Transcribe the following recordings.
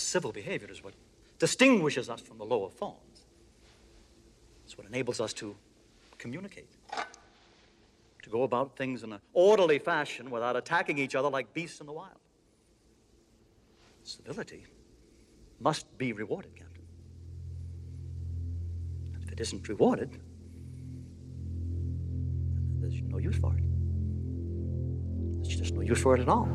civil behavior is what distinguishes us from the lower forms. It's what enables us to communicate, to go about things in an orderly fashion without attacking each other like beasts in the wild. Civility must be rewarded, Captain. And if it isn't rewarded, there's no use for it. There's just no use for it at all.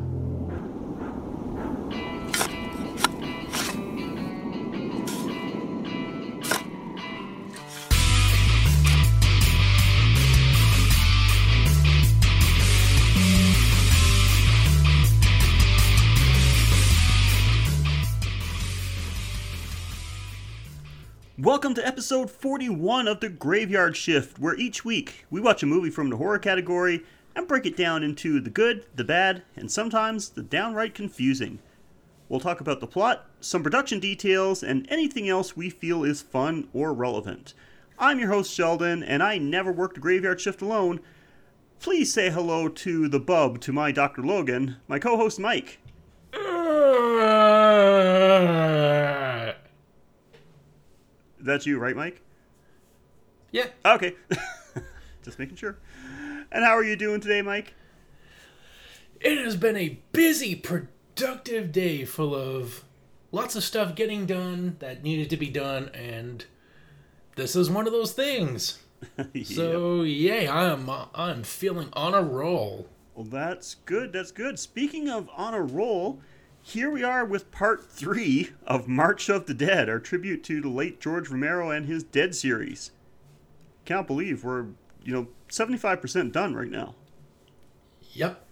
Welcome to episode 41 of The Graveyard Shift, where each week we watch a movie from the horror category and break it down into the good, the bad, and sometimes the downright confusing. We'll talk about the plot, some production details, and anything else we feel is fun or relevant. I'm your host, Sheldon, and I never worked a graveyard shift alone. Please say hello to the bub to my Dr. Logan, my co host, Mike. That's you, right, Mike? Yeah. Okay. Just making sure. And how are you doing today, Mike? It has been a busy, productive day full of lots of stuff getting done that needed to be done, and this is one of those things. So yay, I'm I'm feeling on a roll. Well, that's good. That's good. Speaking of on a roll, here we are with part three of March of the Dead, our tribute to the late George Romero and his Dead series. Can't believe we're, you know, 75% done right now. Yep.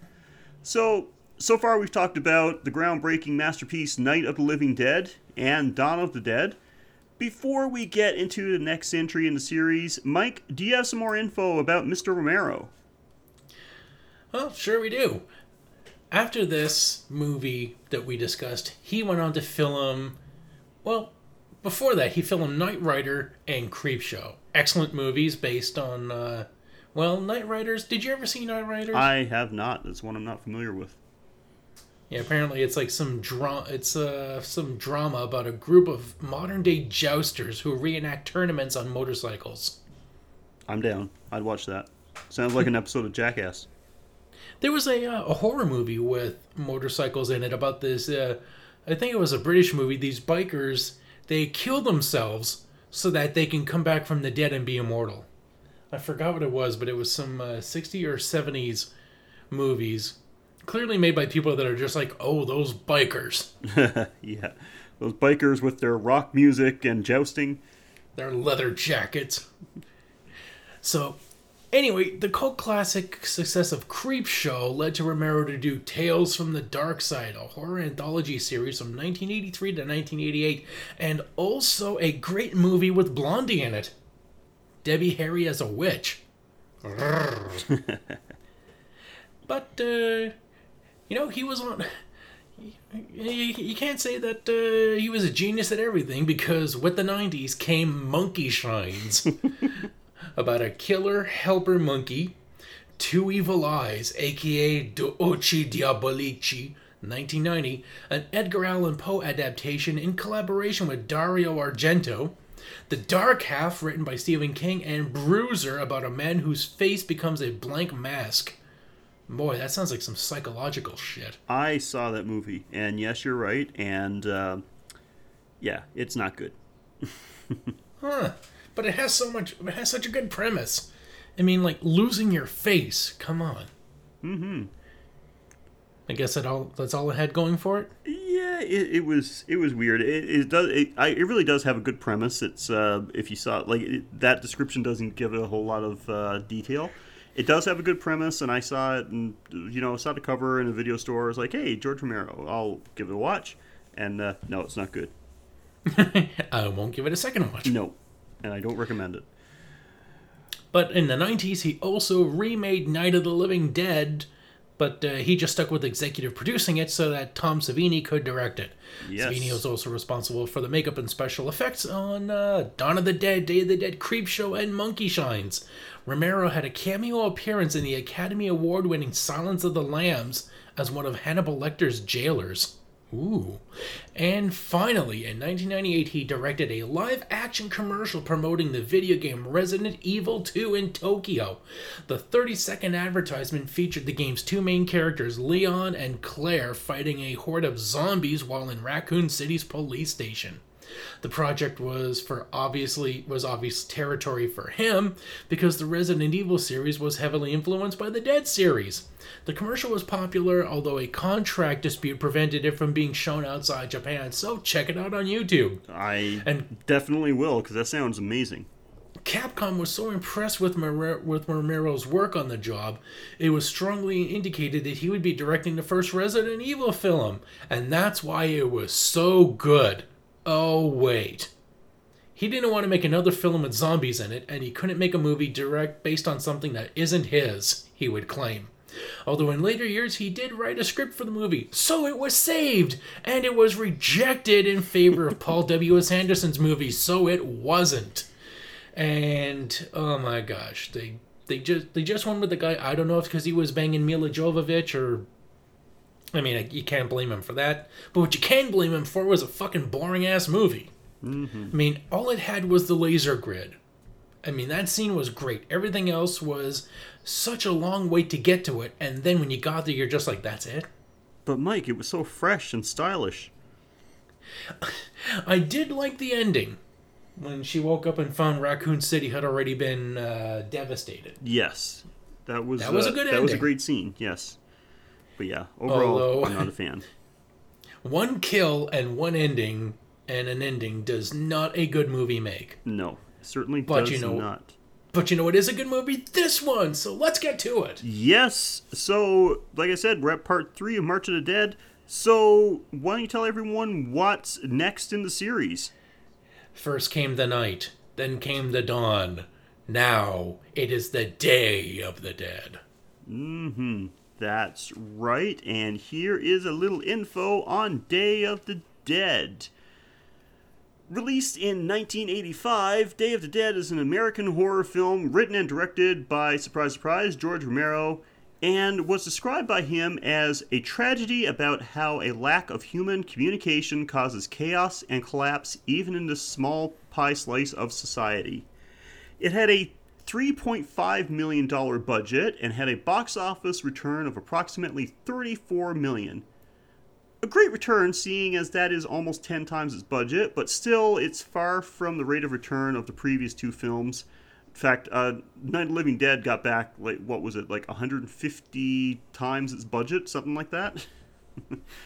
So, so far we've talked about the groundbreaking masterpiece Night of the Living Dead and Dawn of the Dead. Before we get into the next entry in the series, Mike, do you have some more info about Mr. Romero? Well, sure we do. After this movie that we discussed, he went on to film. Well, before that, he filmed Knight Rider and Creepshow. Excellent movies based on. Uh, well, Knightriders. Did you ever see Knightriders? I have not. That's one I'm not familiar with. Yeah, apparently it's like some drama. It's uh, some drama about a group of modern day jousters who reenact tournaments on motorcycles. I'm down. I'd watch that. Sounds like an episode of Jackass. There was a uh, a horror movie with motorcycles in it about this. Uh, I think it was a British movie. These bikers they kill themselves so that they can come back from the dead and be immortal. I forgot what it was, but it was some uh, 60 or 70s movies, clearly made by people that are just like, oh, those bikers. yeah. Those bikers with their rock music and jousting. Their leather jackets. So, anyway, the cult classic success of Creepshow led to Romero to do Tales from the Dark Side, a horror anthology series from 1983 to 1988, and also a great movie with Blondie in it. Debbie Harry as a witch. but, uh, you know, he was on. You, you can't say that uh, he was a genius at everything because with the 90s came Monkey Shines about a killer helper monkey, two evil eyes, aka Due Occhi Diabolici, 1990, an Edgar Allan Poe adaptation in collaboration with Dario Argento. The Dark Half, written by Stephen King, and Bruiser, about a man whose face becomes a blank mask. Boy, that sounds like some psychological shit. I saw that movie, and yes, you're right. And uh, yeah, it's not good. Huh. But it has so much, it has such a good premise. I mean, like losing your face. Come on. Mm-hmm. I guess that all that's all it had going for it. Yeah, it, it was it was weird. It, it does it, I, it really does have a good premise. It's uh, if you saw it, like it, that description doesn't give it a whole lot of uh, detail. It does have a good premise, and I saw it, and you know, saw the cover in a video store. I was like, hey, George Romero, I'll give it a watch. And uh, no, it's not good. I won't give it a second watch. No, and I don't recommend it. But in the 90s, he also remade Night of the Living Dead, but uh, he just stuck with executive producing it so that Tom Savini could direct it. Yes. Savini was also responsible for the makeup and special effects on uh, Dawn of the Dead, Day of the Dead, Creepshow, and Monkey Shines. Romero had a cameo appearance in the Academy Award winning Silence of the Lambs as one of Hannibal Lecter's jailers. Ooh. And finally, in 1998, he directed a live action commercial promoting the video game Resident Evil 2 in Tokyo. The 30 second advertisement featured the game's two main characters, Leon and Claire, fighting a horde of zombies while in Raccoon City's police station. The project was for obviously was obvious territory for him because the Resident Evil series was heavily influenced by the Dead series. The commercial was popular, although a contract dispute prevented it from being shown outside Japan. So check it out on YouTube. I And- definitely will because that sounds amazing. Capcom was so impressed with Mar- with Romero's work on the job, it was strongly indicated that he would be directing the first Resident Evil film, and that's why it was so good. Oh wait. He didn't want to make another film with zombies in it, and he couldn't make a movie direct based on something that isn't his, he would claim. Although in later years he did write a script for the movie, so it was saved, and it was rejected in favor of Paul W.S. Anderson's movie, so it wasn't and oh my gosh, they they just they just went with the guy. I don't know if because he was banging Milla Jovovich or. I mean, you can't blame him for that. But what you can blame him for was a fucking boring ass movie. I mean, all it had was the laser grid. I mean, that scene was great. Everything else was such a long wait to get to it, and then when you got there, you're just like, "That's it." But Mike, it was so fresh and stylish. I did like the ending when she woke up and found Raccoon City had already been uh, devastated. Yes, that was That was uh, a good That was a great scene. Yes, but yeah, overall, Although- I'm not a fan. One kill and one ending and an ending does not a good movie make. No, certainly But does you know- not. But you know what is a good movie? This one. So let's get to it. Yes. So, like I said, we're at part three of March of the Dead. So, why don't you tell everyone what's next in the series? First came the night, then came the dawn. Now it is the day of the dead. Mm-hmm. That's right. And here is a little info on Day of the Dead. Released in 1985, Day of the Dead is an American horror film written and directed by, surprise, surprise, George Romero, and was described by him as a tragedy about how a lack of human communication causes chaos and collapse even in this small pie slice of society. It had a $3.5 million budget and had a box office return of approximately 34 million. A great return, seeing as that is almost 10 times its budget, but still, it's far from the rate of return of the previous two films. In fact, uh, Night of Living Dead got back, like, what was it, like 150 times its budget, something like that?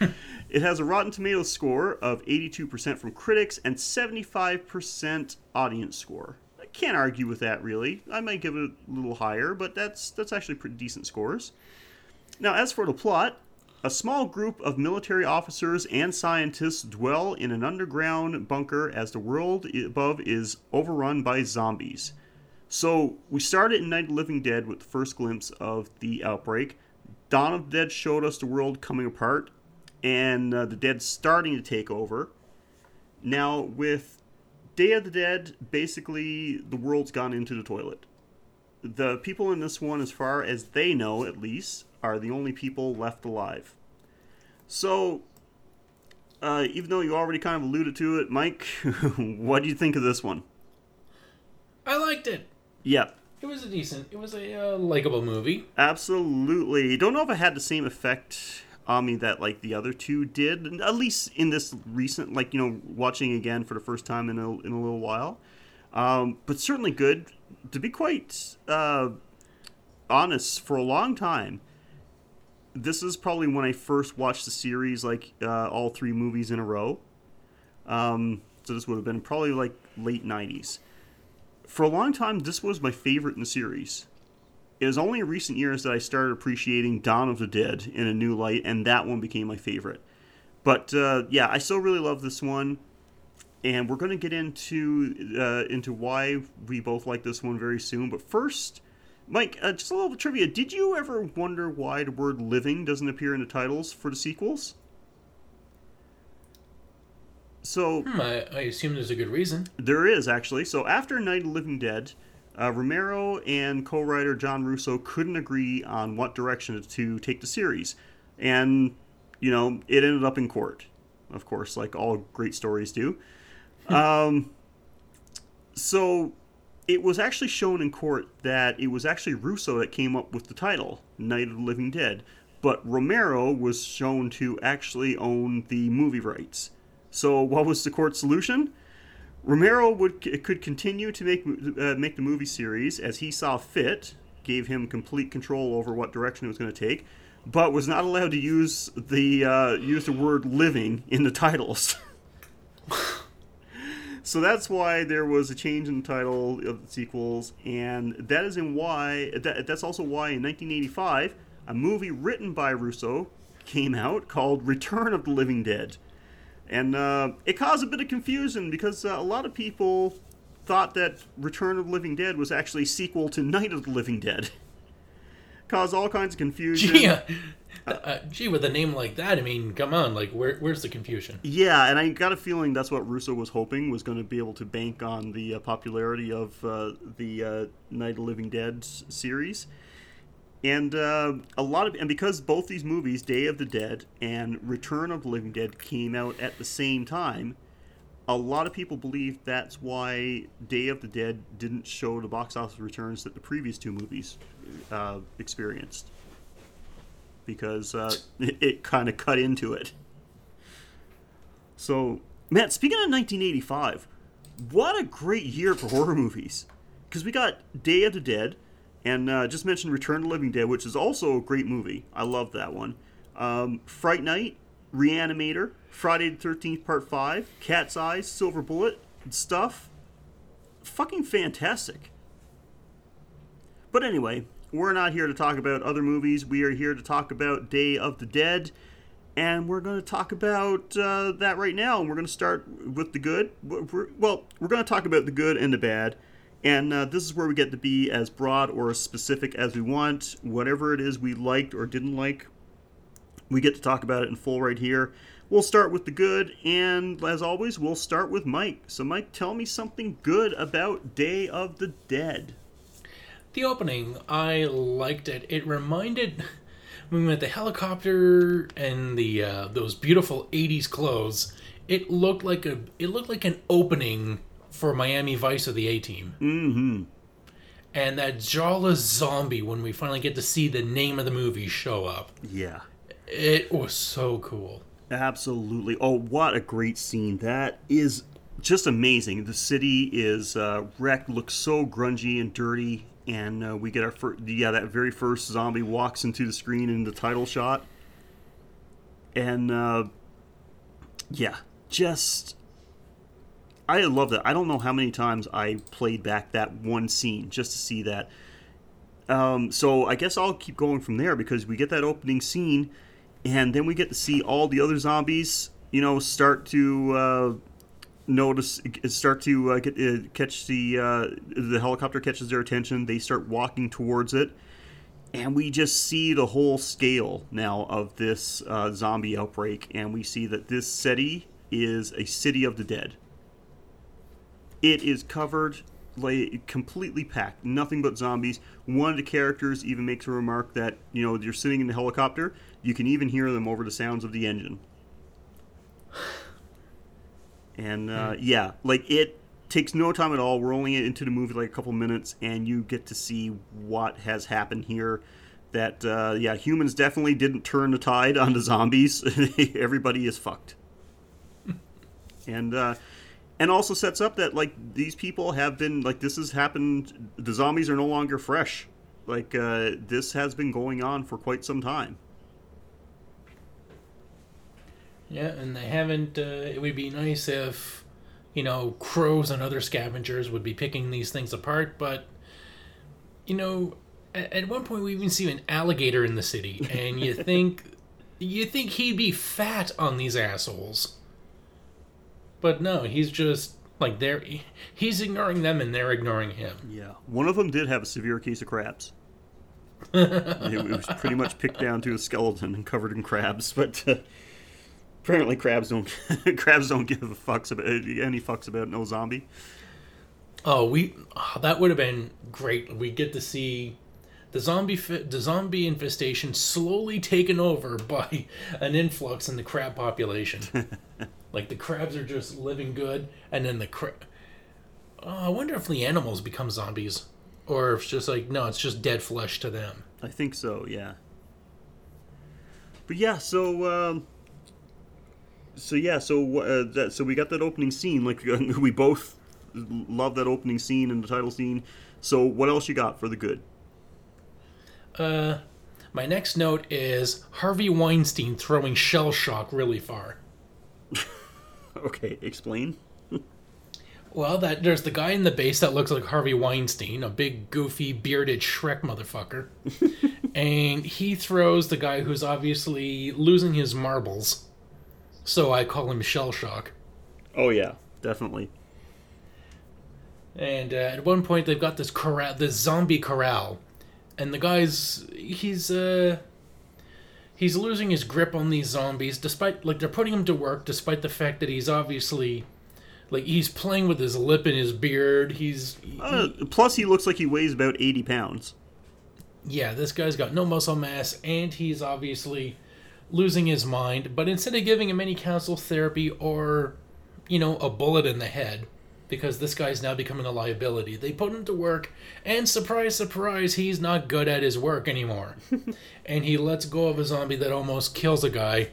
it has a Rotten Tomatoes score of 82% from critics and 75% audience score. Can't argue with that, really. I might give it a little higher, but that's that's actually pretty decent scores. Now, as for the plot, a small group of military officers and scientists dwell in an underground bunker as the world above is overrun by zombies. So, we started in Night of the Living Dead with the first glimpse of the outbreak. Dawn of the Dead showed us the world coming apart and uh, the dead starting to take over. Now, with Day of the Dead, basically the world's gone into the toilet. The people in this one, as far as they know at least, are the only people left alive. So, uh, even though you already kind of alluded to it, Mike, what do you think of this one? I liked it. Yeah, It was a decent. It was a uh, likable movie. absolutely. Don't know if it had the same effect on that like the other two did. At least in this recent, like you know, watching again for the first time in a in a little while. Um, but certainly good. To be quite uh, honest, for a long time, this is probably when I first watched the series, like uh, all three movies in a row. Um, so this would have been probably like late '90s. For a long time, this was my favorite in the series. It was only in recent years that I started appreciating Dawn of the Dead in a new light, and that one became my favorite. But uh, yeah, I still really love this one, and we're going to get into uh, into why we both like this one very soon. But first, Mike, uh, just a little trivia: Did you ever wonder why the word "living" doesn't appear in the titles for the sequels? So Hmm, I, I assume there's a good reason. there is actually. So after Night of the Living Dead, uh, Romero and co-writer John Russo couldn't agree on what direction to take the series, and you know it ended up in court. of course, like all great stories do. um, so it was actually shown in court that it was actually Russo that came up with the title, Night of the Living Dead, but Romero was shown to actually own the movie rights. So what was the court solution? Romero would could continue to make uh, make the movie series as he saw fit, gave him complete control over what direction it was going to take, but was not allowed to use the uh, use the word "living" in the titles. so that's why there was a change in the title of the sequels, and that is in why that, that's also why in 1985 a movie written by Russo came out called Return of the Living Dead and uh, it caused a bit of confusion because uh, a lot of people thought that Return of the Living Dead was actually a sequel to Night of the Living Dead. caused all kinds of confusion. Gee, uh, uh, gee, with a name like that, I mean, come on, like, where, where's the confusion? Yeah, and I got a feeling that's what Russo was hoping was going to be able to bank on the uh, popularity of uh, the uh, Night of the Living Dead series and uh, a lot of and because both these movies day of the dead and return of the living dead came out at the same time a lot of people believe that's why day of the dead didn't show the box office returns that the previous two movies uh, experienced. Because uh, it, it kind of cut into it. So matt speaking of 1985 what a great year for horror movies. Because we got day of the dead and uh, just mentioned Return the Living Dead, which is also a great movie. I love that one. Um, Fright Night, Reanimator, Friday the 13th Part 5, Cat's Eyes, Silver Bullet, stuff. Fucking fantastic. But anyway, we're not here to talk about other movies. We are here to talk about Day of the Dead. And we're going to talk about uh, that right now. And we're going to start with the good. Well, we're going to talk about the good and the bad. And uh, this is where we get to be as broad or as specific as we want. Whatever it is we liked or didn't like, we get to talk about it in full right here. We'll start with the good, and as always, we'll start with Mike. So, Mike, tell me something good about Day of the Dead. The opening, I liked it. It reminded when we went the helicopter and the uh, those beautiful '80s clothes. It looked like a it looked like an opening for Miami Vice of the A Team. Mm-hmm. And that Jala zombie when we finally get to see the name of the movie show up. Yeah. It was so cool. Absolutely. Oh, what a great scene. That is just amazing. The city is uh, wrecked, looks so grungy and dirty, and uh, we get our first, yeah, that very first zombie walks into the screen in the title shot. And, uh, yeah, just I love that. I don't know how many times I played back that one scene just to see that. Um, so I guess I'll keep going from there because we get that opening scene, and then we get to see all the other zombies, you know, start to uh, notice, start to uh, get uh, catch the uh, the helicopter catches their attention. They start walking towards it, and we just see the whole scale now of this uh, zombie outbreak, and we see that this city is a city of the dead it is covered like completely packed, nothing but zombies. One of the characters even makes a remark that you know you're sitting in the helicopter, you can even hear them over the sounds of the engine. And uh, hmm. yeah, like it takes no time at all. We're only into the movie like a couple minutes, and you get to see what has happened here. That uh, yeah, humans definitely didn't turn the tide on the zombies. Everybody is fucked. and uh, and also sets up that like these people have been like this has happened the zombies are no longer fresh. Like uh, this has been going on for quite some time. Yeah and they haven't uh, it would be nice if you know crows and other scavengers would be picking these things apart but you know at, at one point we even see an alligator in the city and you think you think he'd be fat on these assholes but no, he's just like they're he's ignoring them and they're ignoring him. Yeah, one of them did have a severe case of crabs. it was pretty much picked down to a skeleton and covered in crabs, but uh, apparently crabs don't crabs don't give a fucks about any fucks about no zombie. Oh, we oh, that would have been great. We get to see the zombie fi- the zombie infestation slowly taken over by an influx in the crab population. Like the crabs are just living good, and then the crab. Oh, I wonder if the animals become zombies, or if it's just like no, it's just dead flesh to them. I think so, yeah. But yeah, so um, so yeah, so uh, that so we got that opening scene. Like we both love that opening scene and the title scene. So what else you got for the good? Uh, my next note is Harvey Weinstein throwing shell shock really far. Okay, explain. Well, that there's the guy in the base that looks like Harvey Weinstein, a big, goofy, bearded Shrek motherfucker, and he throws the guy who's obviously losing his marbles. So I call him shell shock. Oh yeah, definitely. And uh, at one point, they've got this corral, this zombie corral, and the guy's he's uh he's losing his grip on these zombies, despite like they're putting him to work, despite the fact that he's obviously like he's playing with his lip and his beard. He's Uh, plus, he looks like he weighs about eighty pounds. yeah, this guy's got no muscle mass, and he's obviously losing his mind. But instead of giving him any counsel therapy or, you know, a bullet in the head, because this guy's now becoming a liability, they put him to work, and surprise, surprise, he's not good at his work anymore. and he lets go of a zombie that almost kills a guy.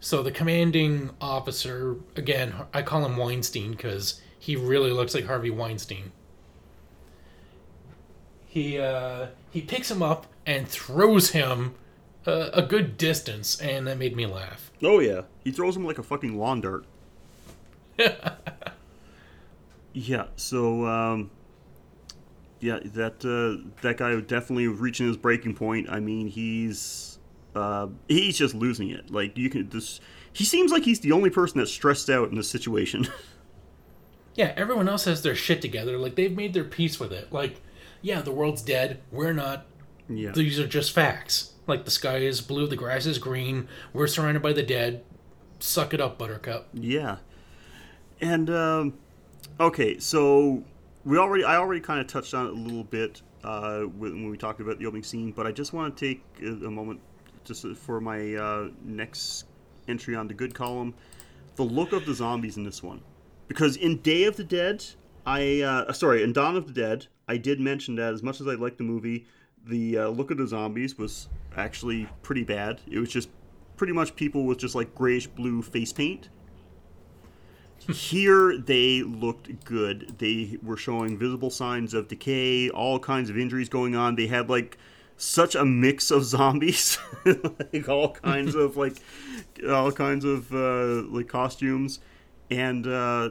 So the commanding officer, again, I call him Weinstein because he really looks like Harvey Weinstein he uh, he picks him up and throws him uh, a good distance, and that made me laugh. Oh yeah, he throws him like a fucking lawn dart. yeah. So um, yeah, that uh, that guy definitely reaching his breaking point. I mean, he's uh, he's just losing it. Like you can this. He seems like he's the only person that's stressed out in this situation. Yeah, everyone else has their shit together. Like they've made their peace with it. Like, yeah, the world's dead. We're not. yeah. These are just facts. Like the sky is blue, the grass is green. We're surrounded by the dead. Suck it up, Buttercup. Yeah. And um, okay, so we already I already kind of touched on it a little bit uh, when we talked about the opening scene, but I just want to take a, moment just for my uh, next entry on the good column, the look of the zombies in this one, because in Day of the Dead, I uh, sorry, in Dawn of the Dead, I did mention that as much as I liked the movie, the uh, look of the zombies was actually pretty bad. It was just pretty much people with just like grayish blue face paint. Here they looked good. They were showing visible signs of decay, all kinds of injuries going on. They had like such a mix of zombies, like all kinds of like all kinds of uh, like costumes, and uh,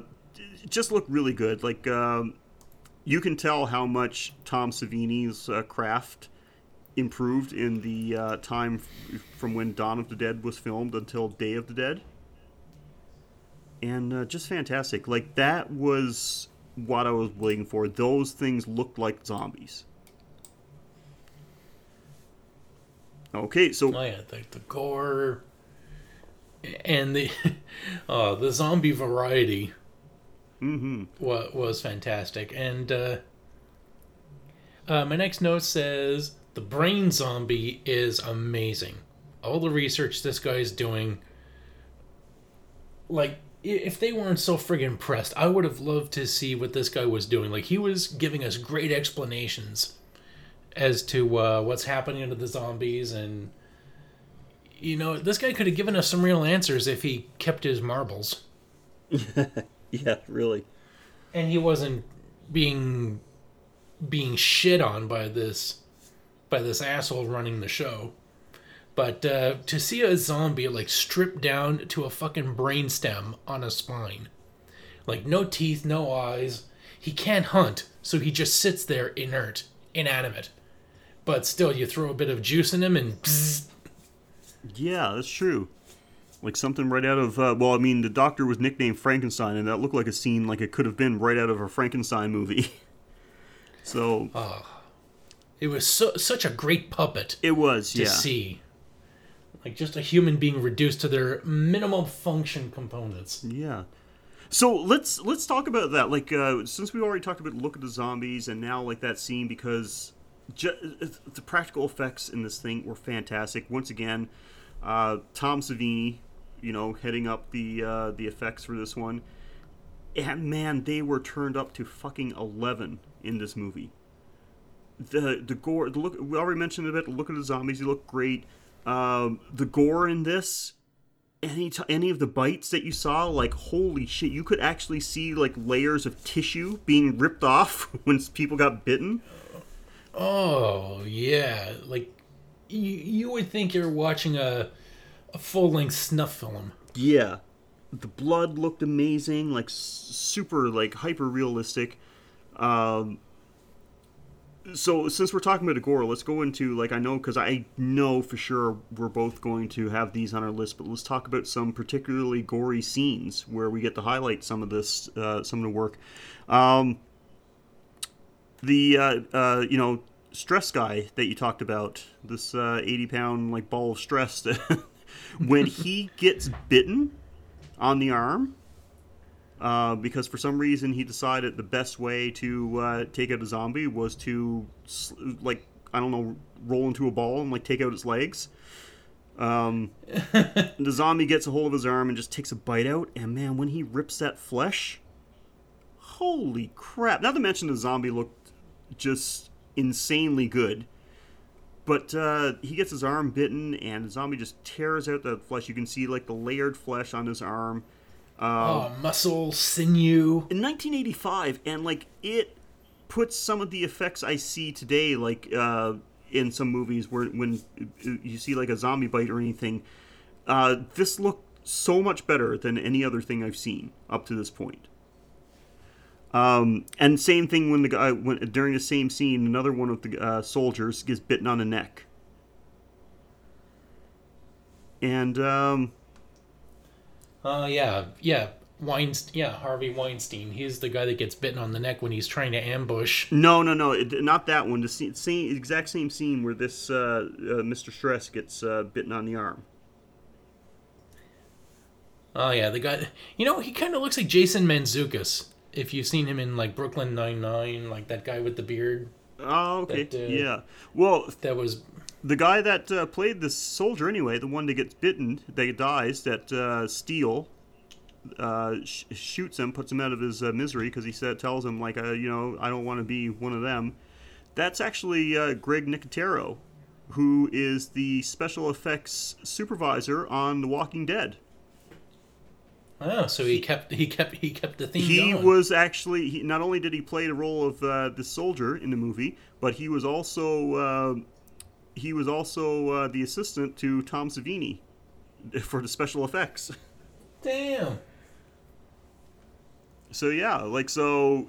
just looked really good. Like um, you can tell how much Tom Savini's uh, craft improved in the uh, time f- from when Dawn of the Dead was filmed until Day of the Dead. And uh, just fantastic. Like, that was what I was waiting for. Those things looked like zombies. Okay, so Oh yeah, the, the gore and the uh, the zombie variety hmm wa- was fantastic. And uh, uh, my next note says the brain zombie is amazing. All the research this guy is doing, like, if they weren't so friggin' impressed, I would have loved to see what this guy was doing. Like, he was giving us great explanations as to uh, what's happening to the zombies and. You know, this guy could have given us some real answers if he kept his marbles yeah, really. and he wasn't being being shit on by this by this asshole running the show. But uh, to see a zombie like stripped down to a fucking brainstem on a spine, like no teeth, no eyes, he can't hunt, so he just sits there inert, inanimate. But still, you throw a bit of juice in him, and Yeah, that's true. Like something right out of, uh, well, I mean, the doctor was nicknamed Frankenstein, and that looked like a scene like it could have been right out of a Frankenstein movie. so, it was so, such a great puppet. it was, to yeah. see. Like just a human being reduced to their minimum function components. Yeah. So let's let's talk about that. Like uh, since we already talked about look at the zombies and now like that scene because ju- the practical effects in this thing were fantastic. Once again, uh, Tom Savini, you know, heading up the uh, the effects for this one, and man, they were turned up to fucking eleven in this movie. The the gore, the look. We already mentioned a bit. Look at the zombies, they look great. Um, the gore in this, any t- any of the bites that you saw, like holy shit, you could actually see like layers of tissue being ripped off when people got bitten. Oh yeah, like you you would think you're watching a a full length snuff film. Yeah, the blood looked amazing, like super, like hyper realistic. Um, so since we're talking about gore, let's go into like I know because I know for sure we're both going to have these on our list, but let's talk about some particularly gory scenes where we get to highlight some of this, uh, some of the work. Um, the uh, uh, you know stress guy that you talked about, this uh, eighty pound like ball of stress, when he gets bitten on the arm. Uh, because for some reason he decided the best way to uh, take out a zombie was to like I don't know roll into a ball and like take out its legs. Um, the zombie gets a hold of his arm and just takes a bite out, and man, when he rips that flesh, holy crap! Not to mention the zombie looked just insanely good. But uh, he gets his arm bitten, and the zombie just tears out the flesh. You can see like the layered flesh on his arm. Oh, muscle, sinew. in 1985 and like it puts some of the effects i see today like uh in some movies where when you see like a zombie bite or anything uh this looked so much better than any other thing i've seen up to this point um and same thing when the guy when during the same scene another one of the uh, soldiers gets bitten on the neck and um Oh yeah, yeah. Weinstein, yeah, Harvey Weinstein. He's the guy that gets bitten on the neck when he's trying to ambush. No, no, no, it, not that one. The scene, exact same scene where this uh, uh, Mr. Stress gets uh, bitten on the arm. Oh yeah, the guy. You know, he kind of looks like Jason Mantzoukas. If you've seen him in like Brooklyn Nine Nine, like that guy with the beard. Oh, okay, That, uh, yeah. Well, That was the guy that uh, played this soldier anyway, the one that gets bitten, that dies, that uh, Steele uh, sh- shoots him, puts him out of his uh, misery because he said, tells him like, uh, you know, I don't want to be one of them. That's actually uh, Greg Nicotero, who is the special effects supervisor on The Walking Dead. oh, so he kept he kept he kept the theme he going. was actually he, not only did he play the role of uh, the soldier in the movie, but he was also uh, he was also uh, the assistant to Tom Savini for the special effects. Damn. So yeah, like so,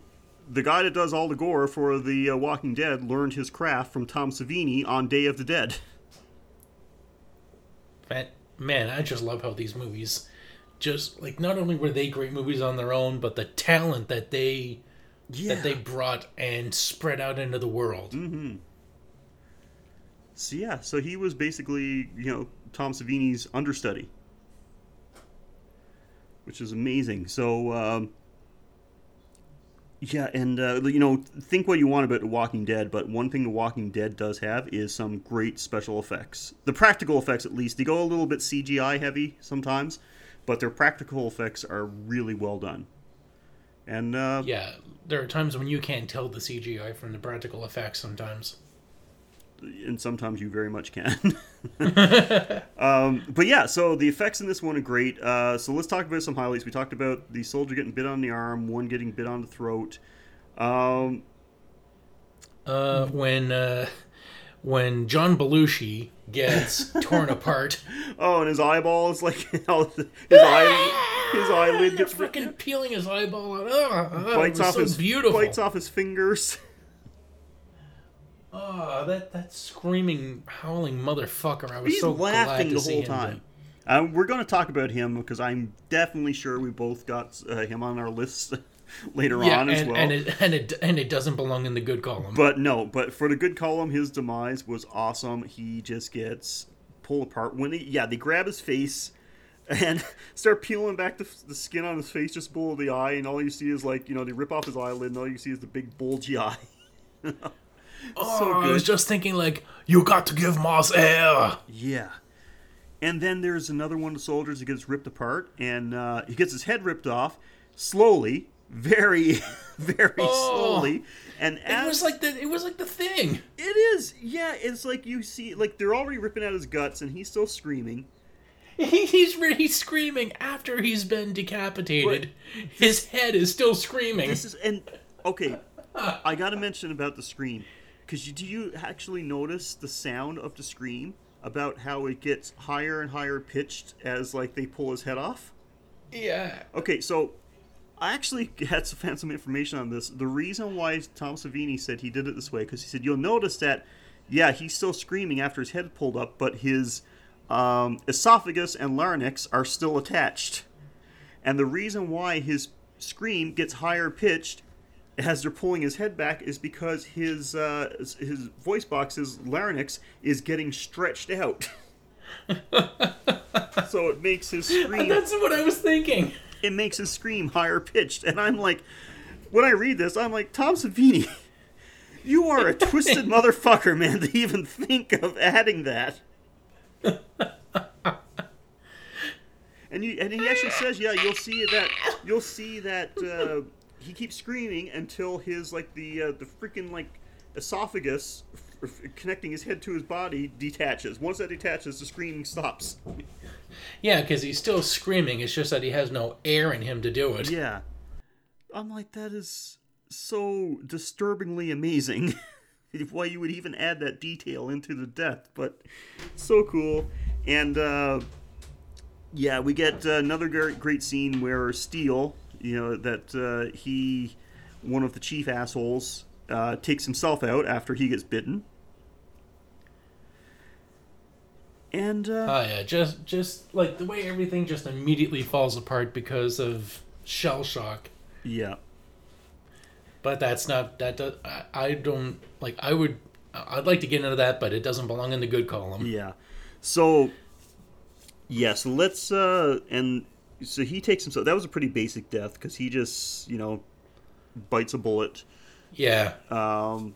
the guy that does all the gore for the uh, Walking Dead learned his craft from Tom Savini on Day of the Dead. Fan- Man, I just love how these movies, just like not only were they great movies on their own, but the talent that they Yeah. that they brought and spread out into the world. Mm. So yeah, so he was basically you know Tom Savini's understudy, which is amazing. So um, yeah, and uh, you know think what you want about The Walking Dead, but one thing The Walking Dead does have is some great special effects. The practical effects, at least, they go a little bit CGI heavy sometimes, but their practical effects are really well done. And uh, Yeah, there are times when you can't tell the CGI from the practical effects. Sometimes. And sometimes you very much can. um, but yeah, so the effects in this one are great. Uh, so let's talk about some highlights. We talked about the soldier getting bit on the arm, one getting bit on the throat. Um, Uh, when uh, when John Belushi gets torn apart, oh, and his eyeball is like his eye, his eyelid gets freaking peeling his eyeball out. Oh, oh, bites off so his beautiful. bites off his fingers. Oh, that that screaming, howling motherfucker! I was He's so laughing glad to the whole time. Uh, we're going to talk about him because I'm definitely sure we both got uh, him on our list later Yeah, on as and, well. and it and it and it doesn't belong in the good column. But no, but for the good column, his demise was awesome. He just gets pulled apart when he, yeah, they grab his face and start peeling back the, the skin on his face just below the eye, and all you see is like you know they rip off his eyelid, and all you see is the big bulgy eye. Oh, I good. was just thinking like, you got to give Moss air. Yeah. And then there's another one of the soldiers that gets ripped apart, and uh, he gets his head ripped off slowly, very, very slowly. And It as was like the it was like the thing. it is, yeah, it's like you see, like they're already ripping out his guts, and he's still screaming. He, he's really screaming after he's been decapitated. His head is still screaming. This is and okay, I got to mention about the scream because you, do you actually notice the sound of the scream about how it gets higher and higher pitched as like they pull his head off? yeah. Okay, so I actually had some, found some information on this. The reason why Tom Savini said he did it this way because he said you'll notice that, yeah, he's still screaming after his head pulled up, but his um, esophagus and larynx are still attached. And the reason why his scream gets higher pitched as they're pulling his head back is because his uh, his voice box's larynx is getting stretched out. so it makes his scream That's what I was thinking. it makes his scream higher pitched. And I'm like, when I read this, I'm like, Tom Savini, you are a twisted motherfucker, man, to even think of adding that. and you and he actually says, yeah, you'll see that you'll see that uh, he keeps screaming until his like the uh, the freaking like esophagus f- f- connecting his head to his body detaches. Once that detaches, the screaming stops. Yeah, because he's still screaming. It's just that he has no air in him to do it. Yeah. I'm like, that is so disturbingly amazing. Why you would even add that detail into the death, but so cool. And uh, yeah, we get uh, another great, great scene where Steele, you know, that uh, he, one of the chief assholes, uh, takes himself out after he gets bitten. And uh, Oh yeah, just just like the way everything just immediately falls apart because of shell shock. yeah, But that's not that. Do, I, I don't like. I would. I'd like to get into that, but it doesn't belong in the good column. Yeah. So yeah, so let's uh and so he takes himself that was a pretty basic death because he just, you know, bites a bullet. Yeah. Um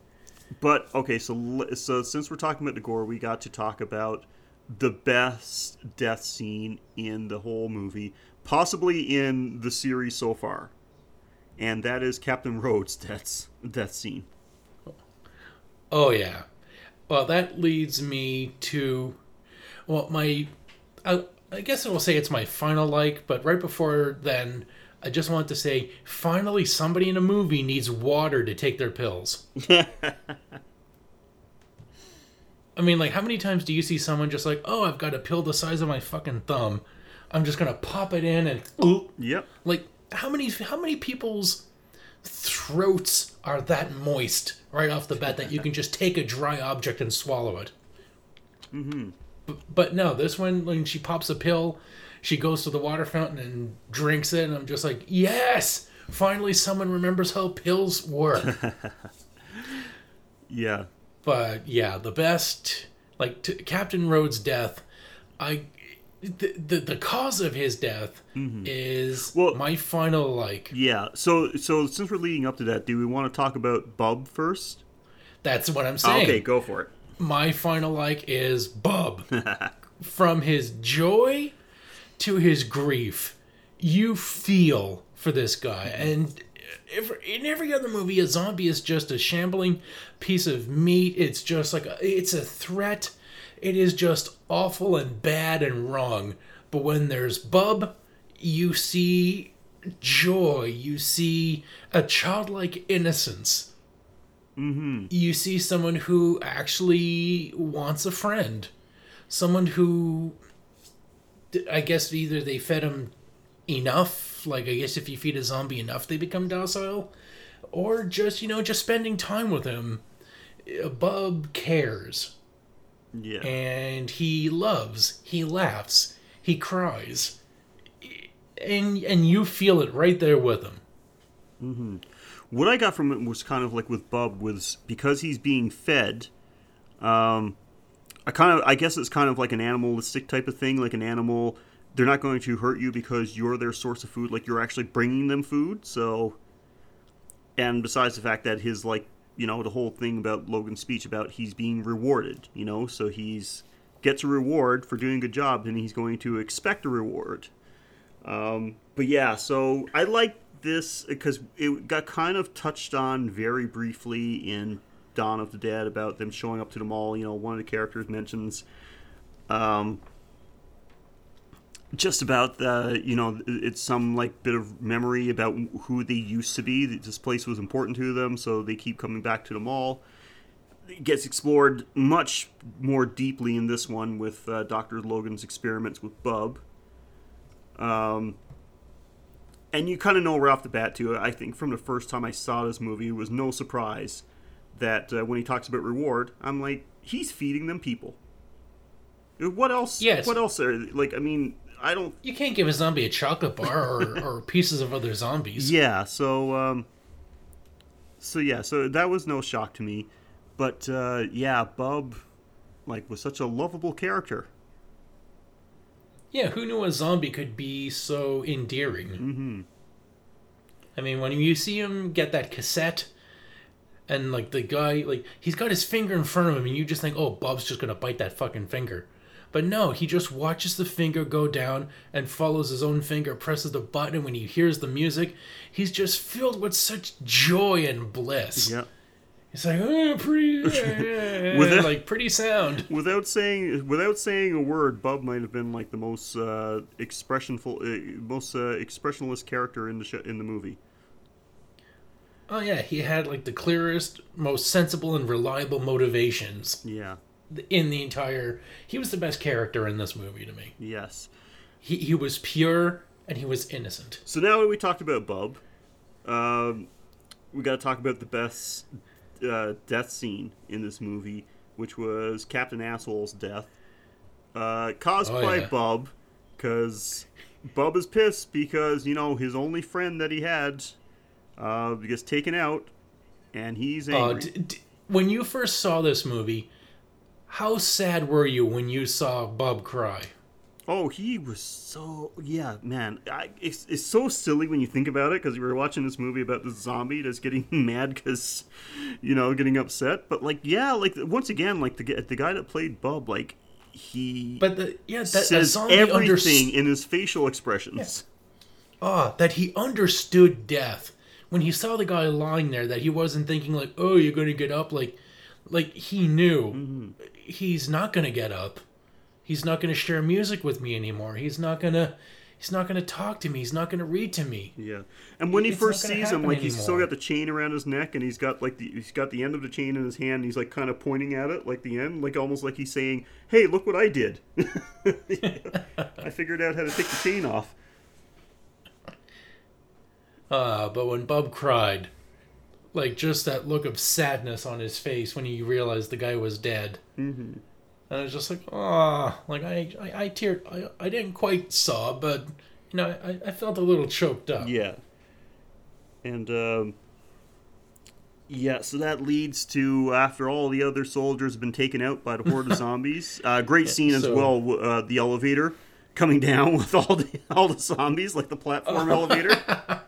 but okay, so so since we're talking about the gore, we got to talk about the best death scene in the whole movie, possibly in the series so far. And that is Captain Rhodes' death death scene. Oh yeah. Well, that leads me to, well, my, I, I guess I will say it's my final like, but right before then, I just want to say, finally, somebody in a movie needs water to take their pills. I mean, like, how many times do you see someone just like, oh, I've got a pill the size of my fucking thumb, I'm just gonna pop it in and, oop. Yep. like, how many, how many people's throats are that moist right off the bat that you can just take a dry object and swallow it. Mm-hmm. But, no, this one when she pops a pill, she goes to the water fountain and drinks it, and I'm just like, yes, finally someone remembers how pills work. Yeah. but yeah, the best like t- Captain Rhodes' death, I. The, the, the cause of his death mm-hmm. is Well- my final like Yeah. So so since we're leading up to that, do we want to talk about Bub first? that's what I'm saying. Okay, go for it. My final like is Bub. From his joy to his grief, you feel for this guy. And if, in every other movie, a zombie is just a shambling piece of meat. It's just like a, it's a threat. It is just awful and bad and wrong. But when there's Bub, you see joy. You see a childlike innocence Mm-hmm. you see someone who actually wants a friend. Someone who i guess either they fed him enough like i guess if you feed a zombie enough they become docile or just you know just spending time with him. Bub cares. Yeah. and he loves he laughs he cries. And and you feel it right there with him mm-hmm. What I got from it was kind of like with Bub was because he's being fed. Um, I kind of I guess it's kind of like an animalistic type of thing, like an animal. They're not going to hurt you because you're their source of food. Like you're actually bringing them food. So, and besides the fact that his like you know, the whole thing about Logan's speech about he's being rewarded, you know, so he's gets a reward for doing a good job, and he's going to expect a reward. Um, but yeah, so I like this because it got kind of touched on very briefly in Dawn of the Dead about them showing up to the mall. You know, one of the characters mentions um, just about the you know it's some like bit of memory about who they used to be. This place was important to them, so they keep coming back to the mall. It gets explored much more deeply in this one with uh, Doctor Logan's experiments with Bub. Um, and you kind of know right off the bat too. I think from the first time I saw this movie, it was no surprise that uh, when he talks about reward, I'm like, he's feeding them people. What else? Yes. What else are like? I mean, I don't. You can't give a zombie a chocolate bar or, or pieces of other zombies. Yeah. So. Um, so yeah. So that was no shock to me, but uh, yeah, Bub, like, was such a lovable character. Yeah, who knew a zombie could be so endearing? Mm-hmm. I mean, when you see him get that cassette, and like the guy, like he's got his finger in front of him, and you just think, oh, Bub's just gonna bite that fucking finger. But no, he just watches the finger go down and follows his own finger, presses the button, and when he hears the music, he's just filled with such joy and bliss. Yeah. It's like, oh, pretty, With it- like pretty sound. Without saying without saying a word, Bub might have been like the most uh, expressionful, uh, most uh, expressionless character in the sh- in the movie. Oh yeah, he had like the clearest, most sensible and reliable motivations Yeah. in the entire. He was the best character in this movie to me. Yes. He he was pure and he was innocent. So now that we talked about Bub, um, we got to talk about the best uh, death scene in this movie, which was Captain Asshole's death, uh, caused Oh, by yeah. Bub, because Bub is pissed because you know his only friend that he had uh, gets taken out, and he's Uh, angry. d- d- when you first saw this movie, how sad were you when you saw Bub cry? Oh, he was so yeah, man. I, it's it's so silly when you think about it because we were watching this movie about this zombie that's getting mad because, you know, getting upset. But like, yeah, like once again, like the the guy that played Bub, like he But the yeah, that says zombie everything understood. in his facial expressions. Ah, that he understood death when he saw the guy lying there. That he wasn't thinking like, "Oh, you're gonna get up." Like, like he knew Mm-hmm. he's not gonna get up. He's not gonna share music with me anymore. He's not gonna. He's not gonna talk to me. He's not gonna read to me. Yeah, and when he It's first sees him, like he's still got the chain around his neck, and he's got like the he's got the end of the chain in his hand. And he's like kind of pointing at it, like the end, like almost like he's saying, "Hey, look what I did! I figured out how to take the chain off." Uh, but when Bub cried, like just that look of sadness on his face when he realized the guy was dead. Mm-hmm. And I was just like, oh, like I, I, I teared. I, I didn't quite sob, but you know, I, I felt a little choked up. Yeah. And um, yeah, so that leads to after all the other soldiers have been taken out by the horde of zombies. Uh, great scene as so- well. Uh, the elevator coming down with all the all the zombies, like the platform elevator.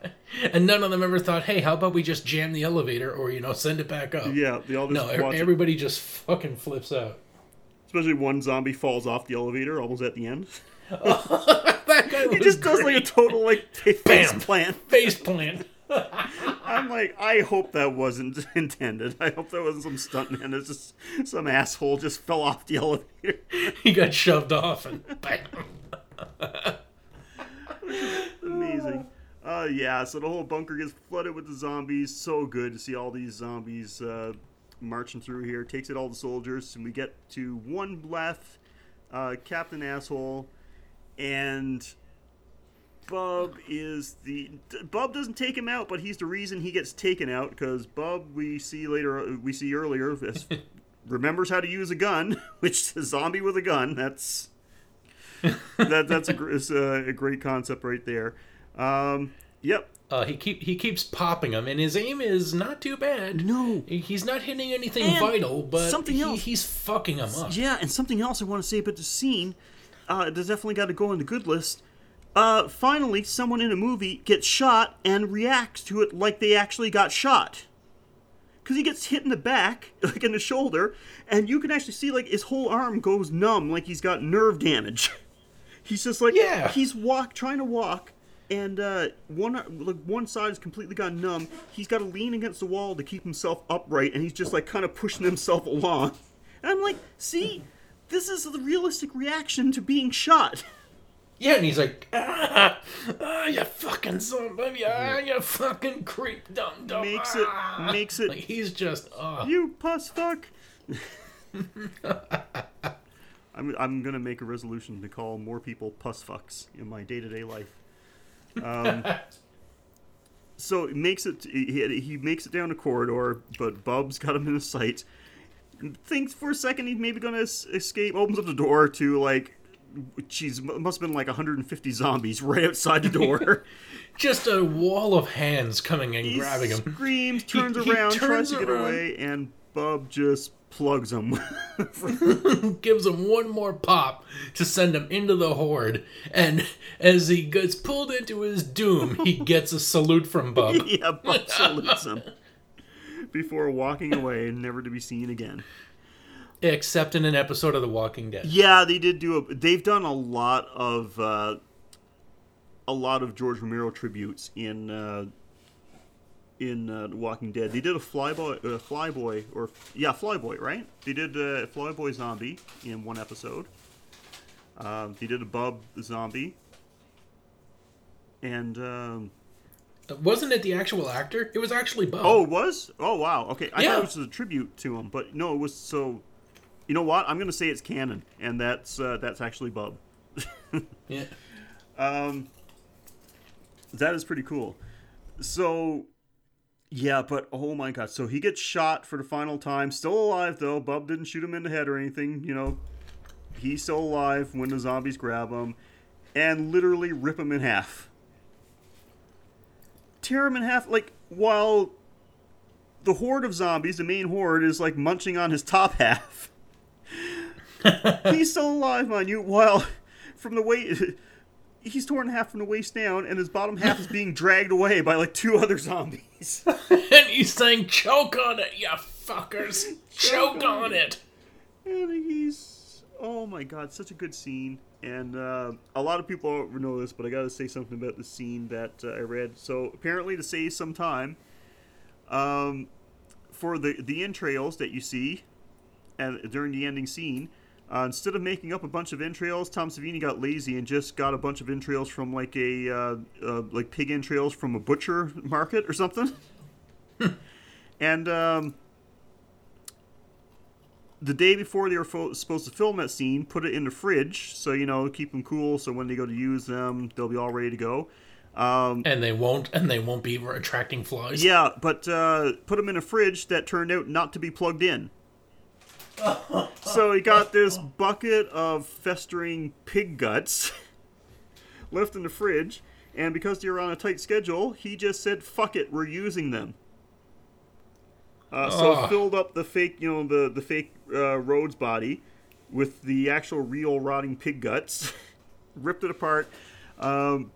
And none of them ever thought, hey, how about we just jam the elevator or you know send it back up? Yeah, they all just No, e- watch it. everybody just fucking flips out. Especially one zombie falls off the elevator almost at the end. He just does like a total like face plant. face plant. I'm like, I hope that wasn't intended. I hope that wasn't some stuntman. It's just some asshole just fell off the elevator. he got shoved off and bam. Amazing. Uh, yeah, so the whole bunker gets flooded with the zombies. So good to see all these zombies uh, marching through here. Takes it all the soldiers, and we get to one left, uh, Captain Asshole, and Bub is the Bub doesn't take him out, but he's the reason he gets taken out because Bub we see later we see earlier remembers how to use a gun, which is a zombie with a gun. That's that that's a, is a, a great concept right there. Um, yep. Uh, he keep he keeps popping them, and his aim is not too bad. No. he's not hitting anything And vital, but something he, else. he's fucking them up. Yeah, and something else I want to say about the scene. Uh, that's definitely got to go on the good list. Uh, finally, someone in a movie gets shot and reacts to it like they actually got shot. because he gets hit in the back, like in the shoulder, and you can actually see like his whole arm goes numb, like he's got nerve damage. he's just like Yeah. he's walk trying to walk, and uh, one like one side is completely gone numb. He's got to lean against the wall to keep himself upright, and he's just like kind of pushing himself along. And I'm like, see, this is the realistic reaction to being shot. Yeah, and he's like, ah, ah you fucking zombie, ah, you fucking creep, dum dum. Makes it- ah." makes it- Like he's just, oh, You puss fuck. I'm, I'm gonna make a resolution to call more people puss fucks in my day to day life. Um, so it makes it. He, he makes it down a corridor, but Bub's got him in his sight. Thinks for a second he's maybe gonna es- escape. Opens up the door to like, geez, must have been like 150 zombies right outside the door. just a wall of hands coming and he grabbing him. screams, turns he around, turns tries to get away, and Bub just plugs him. gives him one more pop to send him into the horde, and as he gets pulled into his doom, he gets a salute from Bub. yeah, Bub salutes him before walking away, and never to be seen again. Except in an episode of The Walking Dead. Yeah, they did do a. They've done a lot of uh, a lot of George Romero tributes in uh, in uh, Walking Dead. They did a Flyboy, uh, Flyboy, or yeah, Flyboy, right? They did uh, Flyboy zombie in one episode. Um, they did a Bub zombie, and um, Wasn't it the actual actor? It was actually Bub. Oh, it was? Oh, wow. Okay. I Yeah. thought it was a tribute to him, but no, it was so. You know what? I'm going to say it's canon, and that's uh, that's actually Bub. yeah. Um, That is pretty cool. So, yeah, but oh my god. So he gets shot for the final time. Still alive, though. Bub didn't shoot him in the head or anything. You know, he's still alive when the zombies grab him and literally rip him in half. Tear him in half, like, while the horde of zombies, the main horde, is like munching on his top half. he's still alive, mind you, while from the waist. He's torn in half from the waist down, and his bottom half is being dragged away by like two other zombies. And he's saying, choke on it, you fuckers. Choke on it. and he's oh my god, such a good scene. And uh, a lot of people don't know this, but I got to say something about the scene that uh, I read. So apparently, to save some time, um, for the the entrails that you see, and during the ending scene, uh, instead of making up a bunch of entrails, Tom Savini got lazy and just got a bunch of entrails from like a uh, uh, like pig entrails from a butcher market or something. and um, the day before they were fo- supposed to film that scene, put it in the fridge so you know keep them cool. So when they go to use them, they'll be all ready to go. Um, And they won't, and they won't be attracting flies. yeah, but uh, put them in a fridge that turned out not to be plugged in. So he got this bucket of festering pig guts left in the fridge, and because they were on a tight schedule, he just said, "Fuck it, we're using them." Uh, so Ugh. filled up the fake, you know, the the fake uh, Rhodes body with the actual real rotting pig guts, ripped it apart. Um,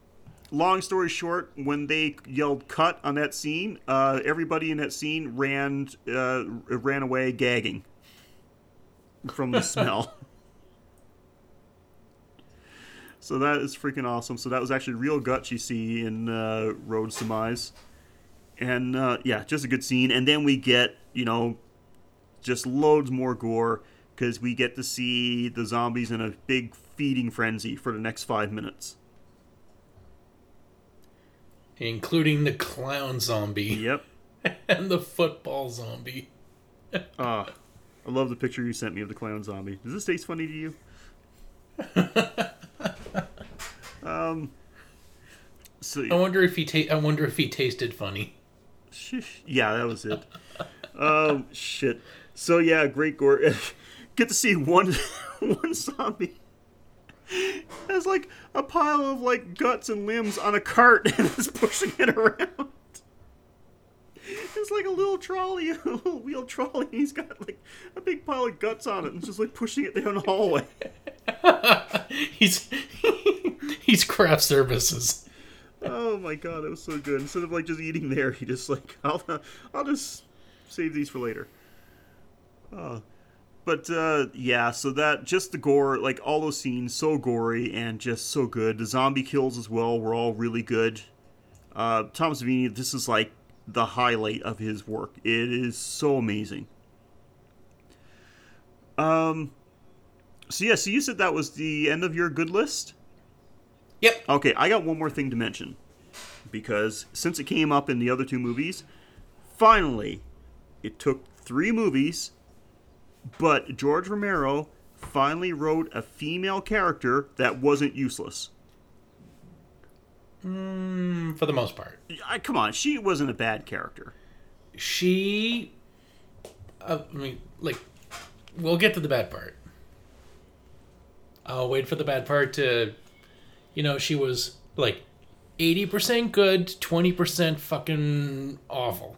long story short, when they yelled "cut" on that scene, uh, everybody in that scene ran uh, ran away gagging from the smell. so that is freaking awesome. So that was actually real guts you see in uh, Rhodes' demise, and uh, yeah, just a good scene. And then we get you know just loads more gore because we get to see the zombies in a big feeding frenzy for the next five minutes. Including the clown zombie Yep. and the football zombie. Ah, I love the picture you sent me of the clown zombie. Does this taste funny to you? um. So I wonder if he ta- I wonder if he tasted funny. Yeah, that was it. um, shit. So yeah, great gore. Get to see one one zombie has like a pile of like guts and limbs on a cart and is pushing it around. It's like a little trolley, a little wheel trolley. He's got like a big pile of guts on it and just like pushing it down the hallway. he's he's craft services. Oh my god, it was so good. Instead of like just eating there, he just like I'll I'll just save these for later. Uh, but uh, yeah, so that just the gore, like all those scenes, so gory and just so good. The zombie kills as well were all really good. Uh, Thomas Savini, this is like the highlight of his work. It is so amazing. Um. So yeah, so you said that was the end of your good list. Yep. Okay, I got one more thing to mention. Because since it came up in the other two movies, finally, it took three movies, but George Romero finally wrote a female character that wasn't useless. Mm, for the most part. I, come on, she wasn't a bad character. She. Uh, I mean, like, we'll get to the bad part. I'll wait for the bad part to. You know, she was like 80% good, 20% fucking awful.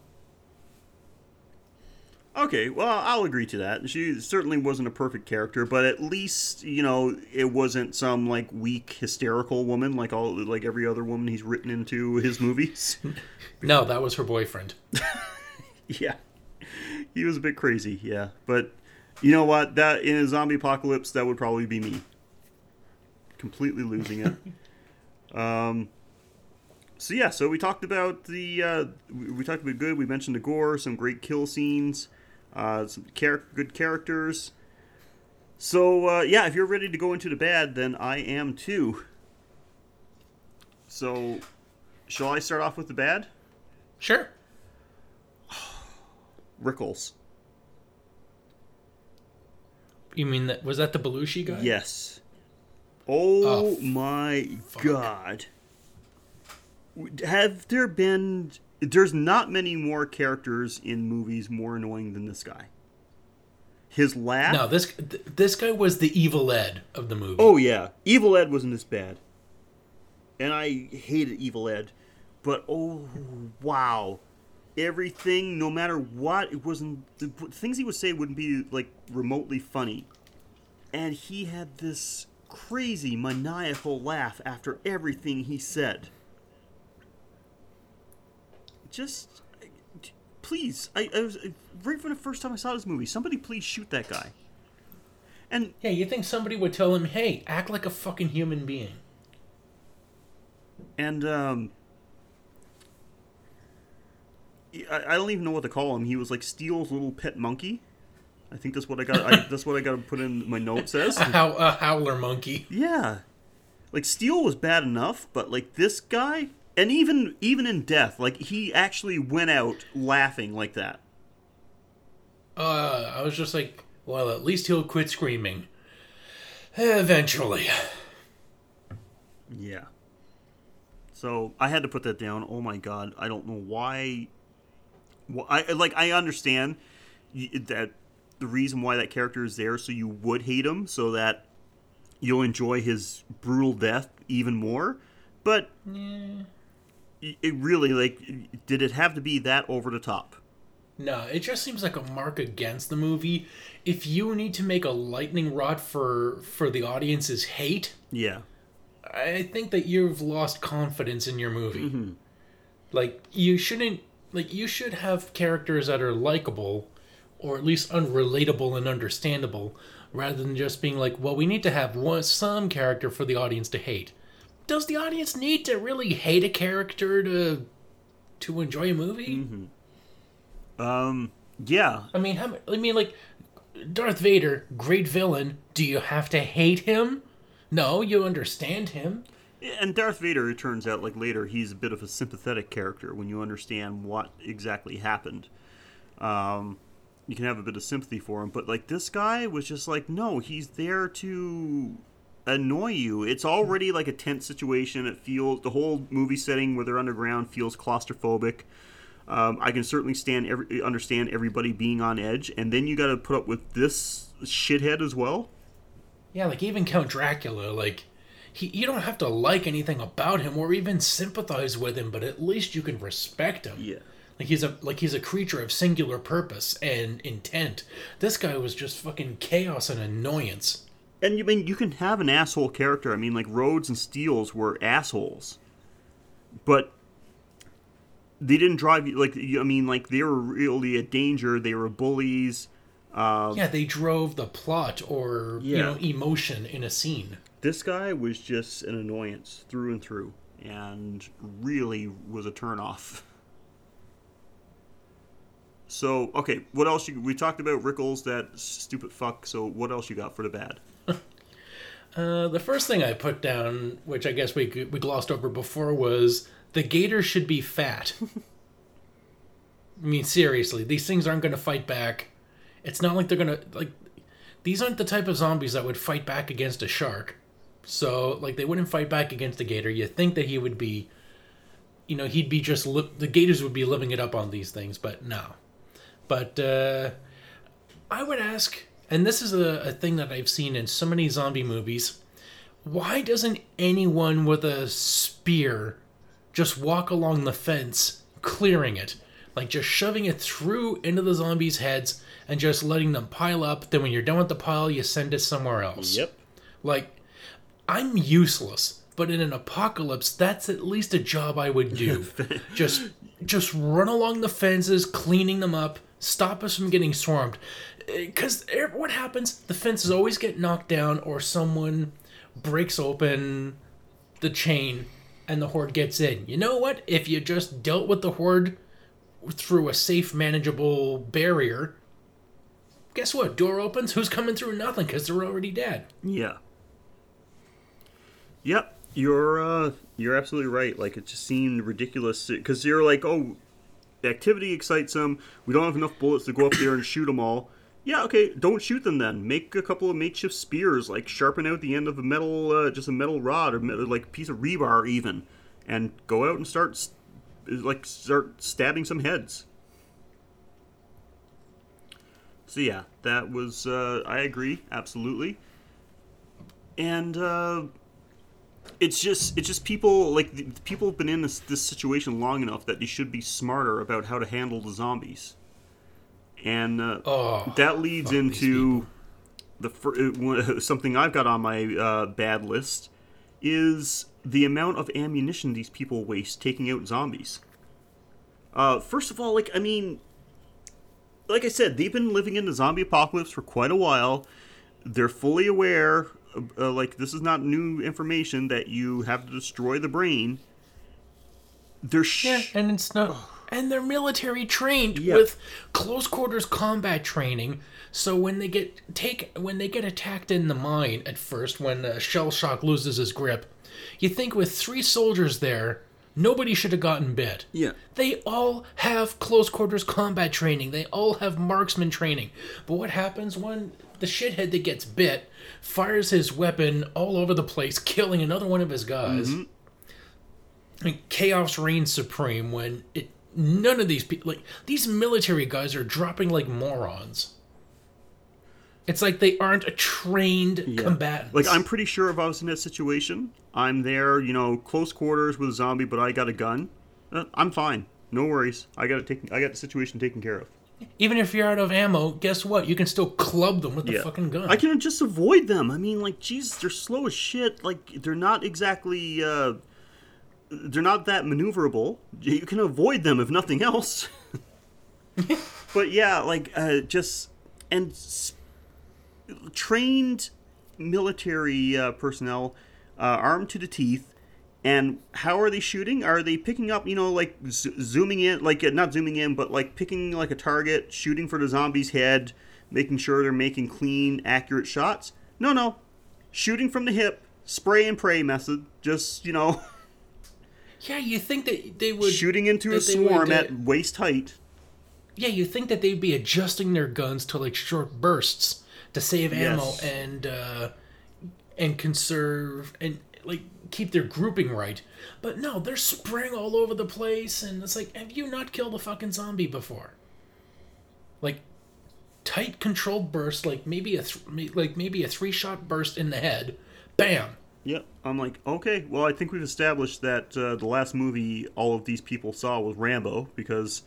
Okay, well, I'll agree to that. She certainly wasn't a perfect character, but at least you know it wasn't some like weak, hysterical woman like all like every other woman he's written into his movies. No, that was her boyfriend. yeah, he was a bit crazy. Yeah, but you know what? That in a zombie apocalypse, that would probably be me. Completely losing it. um. So yeah, so we talked about the uh, we, we talked about good. We mentioned the gore, some great kill scenes, uh, some char- good characters. So uh, yeah, if you're ready to go into the bad, then I am too. So, shall I start off with the bad? Sure. Rickles. You mean that was that the Belushi guy? Yes. Oh, Oh, my fuck. god. Have there been. There's not many more characters in movies more annoying than this guy. His laugh. No, this th- this guy was the evil Ed of the movie. Oh, yeah. Evil Ed wasn't this bad. And I hated Evil Ed. But oh, wow. Everything, no matter what, it wasn't. The things he would say wouldn't be, like, remotely funny. And he had this crazy, maniacal laugh after everything he said. Just. Please, I, I was right from the first time I saw this movie. Somebody please shoot that guy. And Yeah, you think somebody would tell him, "Hey, act like a fucking human being." and um, I, I don't even know what to call him. He was like Steele's little pet monkey. I think that's what I got. I, that's what I got to put in my notes as. A, how, a howler monkey. Yeah, like Steele was bad enough, but like this guy, and even even in death, like he actually went out laughing like that. Uh, I was just like, well, at least he'll quit screaming. Eventually. Yeah. So I had to put that down. Oh my god, I don't know why. Well, I like I understand that the reason why that character is there, so you would hate him, so that you'll enjoy his brutal death even more. But y- it really like, did it have to be that over the top? No, it just seems like a mark against the movie. If you need to make a lightning rod for for the audience's hate, Yeah. I think that you've lost confidence in your movie. Mm-hmm. Like you shouldn't like you should have characters that are likable or at least unrelatable and understandable rather than just being like, well, we need to have one some character for the audience to hate. Does the audience need to really hate a character to to enjoy a movie? Um. Yeah. I mean, how, I mean, like Darth Vader, great villain. Do you have to hate him? No, you understand him. And Darth Vader, it turns out, like later, he's a bit of a sympathetic character when you understand what exactly happened. Um, you can have a bit of sympathy for him, but like this guy was just like, no, he's there to annoy you. It's already like a tense situation. It feels the whole movie setting where they're underground feels claustrophobic. Um, I can certainly stand every, understand everybody being on edge, and then you got to put up with this shithead as well. Yeah, like even Count Dracula, like he, you don't have to like anything about him or even sympathize with him, but at least you can respect him. Yeah. Like he's a like he's a creature of singular purpose and intent. This guy was just fucking chaos and annoyance. And you mean you can have an asshole character. I mean, like Rhodes and Steels were assholes, but they didn't drive you like I mean like they were really a danger. They were bullies. Uh, yeah, they drove the plot or you know emotion in a scene. This guy was just an annoyance through and through, and really was a turnoff. So okay, what else? You, we talked about Rickles, that stupid fuck. So what else you got for the bad? Uh, the first thing I put down, which I guess we we glossed over before, was the gator should be fat. I mean, seriously, these things aren't going to fight back. It's not like they're going to like. These aren't the type of zombies that would fight back against a shark. So, like, they wouldn't fight back against a gator. You think that he would be, you know, he'd be just li- the gators would be living it up on these things, but no. But uh, I would ask, and this is a, a thing that I've seen in so many zombie movies why doesn't anyone with a spear just walk along the fence, clearing it? Like just shoving it through into the zombies' heads and just letting them pile up. Then when you're done with the pile, you send it somewhere else. Yep. Like, I'm useless, but in an apocalypse, that's at least a job I would do. just, just run along the fences, cleaning them up, stop us from getting swarmed. Because what happens? The fences always get knocked down, or someone breaks open the chain, and the horde gets in. You know what? If you just dealt with the horde through a safe, manageable barrier. Guess what? Door opens. Who's coming through? Nothing, because they're already dead. Yeah. Yep, you're uh, you're absolutely right. Like it just seemed ridiculous because you're like, oh, activity excites them. We don't have enough bullets to go up there and shoot them all. Yeah, okay, don't shoot them then. Make a couple of makeshift spears, like sharpen out the end of a metal, uh, just a metal rod or metal, like a piece of rebar even, and go out and start, like start stabbing some heads. So yeah, that was uh, I agree absolutely, and uh, it's just it's just people like the people have been in this this situation long enough that they should be smarter about how to handle the zombies, and uh, Oh, that leads into the fir- uh, something I've got on my uh, bad list is the amount of ammunition these people waste taking out zombies. Uh, first of all, like I mean, like I said, they've been living in the zombie apocalypse for quite a while. They're fully aware, uh, like this is not new information that you have to destroy the brain. They're sh- Yeah, and it's not. And they're military trained Yeah. with close quarters combat training. So when they get take when they get attacked in the mine at first, when uh, shell shock loses his grip, you think with three soldiers there, nobody should have gotten bit. Yeah. They all have close quarters combat training. They all have marksman training. But what happens when the shithead that gets bit fires his weapon all over the place, killing another one of his guys? And chaos reigns supreme when it none of these people like these military guys are dropping like morons. It's like they aren't a trained Yeah. combatants. Like I'm pretty sure if I was in that situation, I'm there, you know, close quarters with a zombie, but I got a gun. Uh, I'm fine. No worries. I got it taken. I got the situation taken care of. even if you're out of ammo, guess what? You can still club them with the Yeah. fucking gun. I can just avoid them. I mean, like, Jesus, they're slow as shit. Like, they're not exactly. Uh, they're not that maneuverable. You can avoid them if nothing else. but yeah, like, uh, just and s- trained military uh, personnel, uh, armed to the teeth. And how are they shooting? Are they picking up, you know, like z- zooming in, like uh, not zooming in, but like picking like a target, shooting for the zombie's head, making sure they're making clean, accurate shots? No, no. Shooting from the hip, spray and pray method. Just, you know, yeah, you think that they would shooting into a swarm at waist height. Yeah, you think that they'd be adjusting their guns to like short bursts to save ammo and uh, and conserve and like keep their grouping right. But no, they're spraying all over the place, and it's like, have you not killed a fucking zombie before? Like tight controlled burst, like maybe a th- like maybe a three shot burst in the head, bam. Yep. I'm like, okay, well, I think we've established that uh, the last movie all of these people saw was Rambo because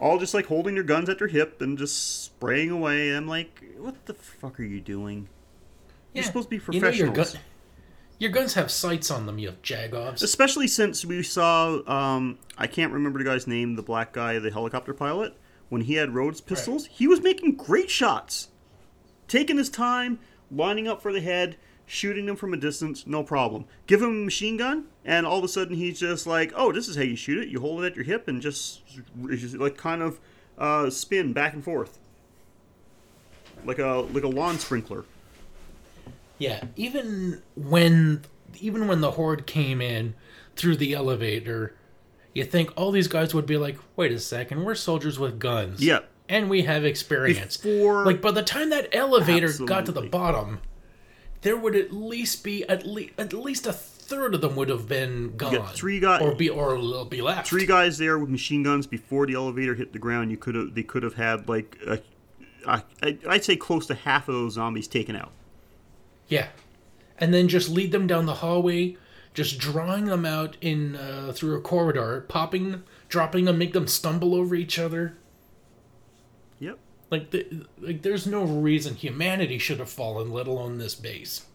all just like holding their guns at their hip and just spraying away. I'm like, what the fuck are you doing? You're supposed to be You know your professionals. gun- Your guns have sights on them, you have jagoffs. Especially since we saw, um, I can't remember the guy's name, the black guy, the helicopter pilot. When he had Rhodes pistols, he was making great shots. Taking his time, lining up for the head, shooting them from a distance, no problem. Give him a machine gun, and all of a sudden he's just like, oh, this is how you shoot it. You hold it at your hip and just, just like kind of uh, spin back and forth. Like a like a lawn sprinkler. Yeah, even when even when the horde came in through the elevator, you think all these guys would be like, "Wait a second, we're soldiers with guns." Yeah. And we have experience. Before- like by the time that elevator got to the bottom, there would at least be at least at least a third of them would have been gone. three guy- or be or be left. three guys there with machine guns before the elevator hit the ground. You could have they could have had like a, a, I'd say close to half of those zombies taken out. Yeah, and then just lead them down the hallway, just drawing them out in uh, through a corridor, popping, dropping them, make them stumble over each other. Yep. Like, the, like there's no reason humanity should have fallen, let alone this base.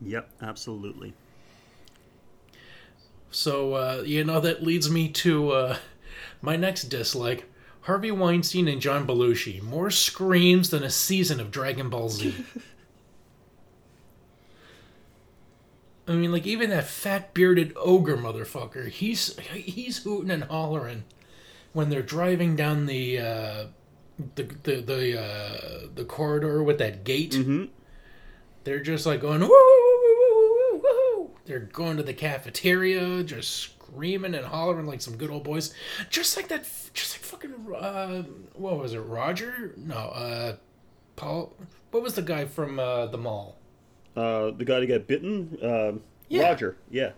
Yep. Absolutely. So uh, you know that leads me to uh, my next dislike: Harvey Weinstein and John Belushi. More screams than a season of Dragon Ball Z. I mean, like even that fat bearded ogre motherfucker. He's he's hooting and hollering when they're driving down the uh, the the the, uh, the corridor with that gate. Mm-hmm. They're just like going woo woo woo woo woo woo. They're going to the cafeteria, just screaming and hollering like some good old boys. Just like that, just like fucking. Uh, what was it, Roger? No, uh, Paul. What was the guy from uh, the mall? Uh, the guy that got bitten, uh, Yeah. Roger. Yeah.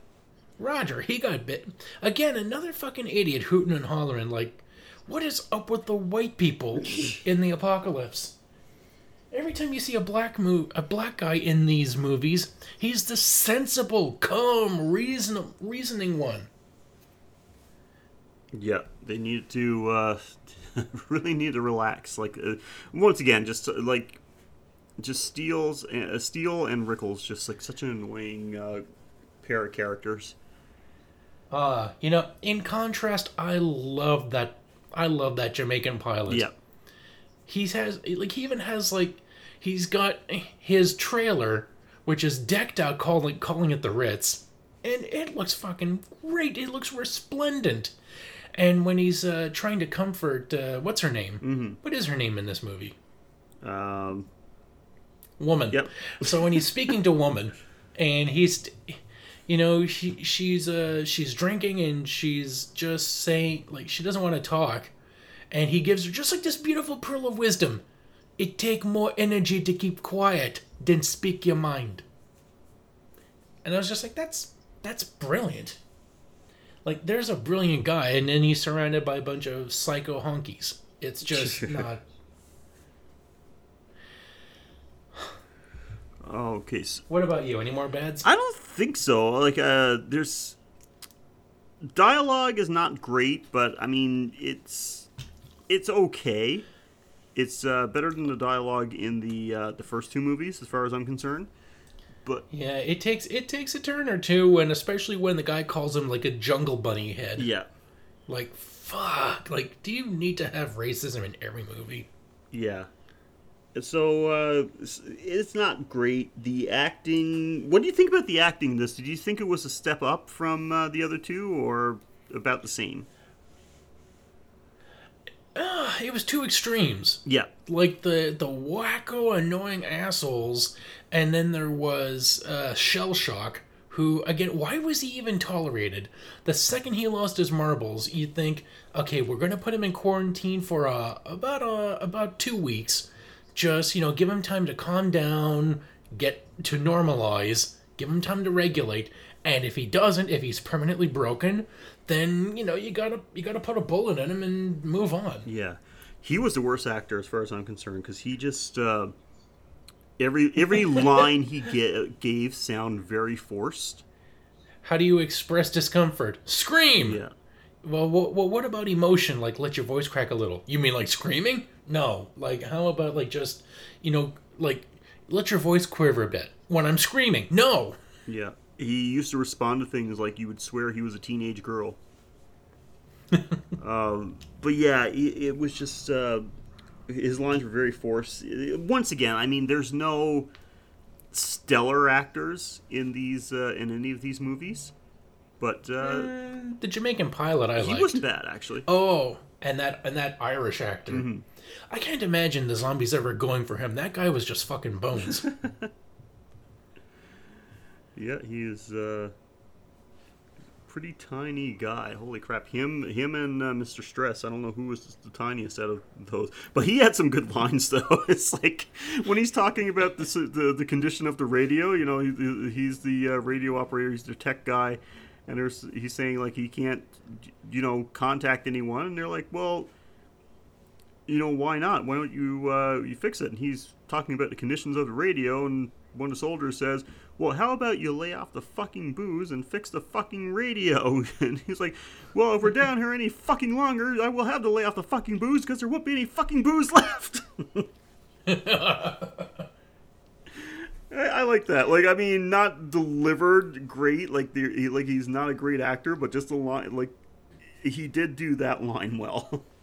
Roger, he got bit. Again, another fucking idiot hooting and hollering like, what is up with the white people in the apocalypse? Every time you see a black mo- a black guy in these movies, he's the sensible, calm, reason- reasoning one. Yeah. They need to uh, really need to relax. Like uh, once again, just uh, like just Steele's uh, Steele and Rickles, just like such an annoying uh, pair of characters. Uh, you know, in contrast, I love that I love that Jamaican pilot. Yeah. He has like he even has like he's got his trailer which is decked out calling calling it the Ritz. And it looks fucking great. It looks resplendent. And when he's uh, trying to comfort uh, what's her name? Mm-hmm. What is her name in this movie? Um, Woman. Yep. so when he's speaking to woman and he's you know she she's uh she's drinking and she's just saying like she doesn't want to talk. And he gives her just like this beautiful pearl of wisdom. It take more energy to keep quiet than speak your mind. And i was just like that's that's brilliant. Like there's a brilliant guy and then he's surrounded by a bunch of psycho honkies. It's just not okay. So what about you any more bads I don't think so. Like, uh, there's dialogue is not great, but I mean, it's it's okay. It's uh, better than the dialogue in the uh, the first two movies, as far as I'm concerned. But Yeah, it takes it takes a turn or two, and especially when the guy calls him like a jungle bunny head. yeah, Like fuck. Like, do you need to have racism in every movie? yeah. So uh, it's- not great. The acting. What do you think about the acting? in This? Did you think it was a step up from uh, the other two, or about the same? Ah, it was two extremes. Yeah, Like the the wacko annoying assholes, and then there was uh, Shell Shock, who again, why was he even tolerated? The second he lost his marbles, you'd think, okay, we're gonna put him in quarantine for uh, about uh, about two weeks. Just you know, give him time to calm down, get to normalize, give him time to regulate. And if he doesn't, if he's permanently broken, then you know you gotta you gotta put a bullet in him and move on. Yeah, he was the worst actor as far as I'm concerned because he just uh, every every line he get, gave sound very forced. How do you express discomfort? Scream. Yeah, Well, what, what, what about emotion? Like, let your voice crack a little. You mean like screaming? No. Like, how about like just, you know, like let your voice quiver a bit when I'm screaming. No. Yeah. He used to respond to things like you would swear he was a teenage girl. um, but yeah, it, it was just uh, his lines were very forced. Once again, I mean, there's no stellar actors in these uh, in any of these movies, but uh, The Jamaican pilot I he liked. wasn't bad actually. Oh, and that and that Irish actor. Mm-hmm. I can't imagine the zombies ever going for him. That guy was just fucking bones. Yeah, he is uh, pretty tiny guy. Holy crap! Him, him, and uh, Mr. Stress. I don't know who was the tiniest out of those, but he had some good lines though. It's like when he's talking about the the, the condition of the radio. You know, he, he's the uh, radio operator. He's the tech guy, and he's saying like he can't, you know, contact anyone. And they're like, well, you know, why not? Why don't you uh, you fix it? And he's talking about the conditions of the radio, and one of the soldiers says, "Well, how about you lay off the fucking booze and fix the fucking radio?" And he's like, "Well, if we're down here any fucking longer, I will have to lay off the fucking booze because there won't be any fucking booze left." I, like that. Like, I mean, not delivered great. Like, the, he, like he's not a great actor, but just a line. Like, he did do that line well.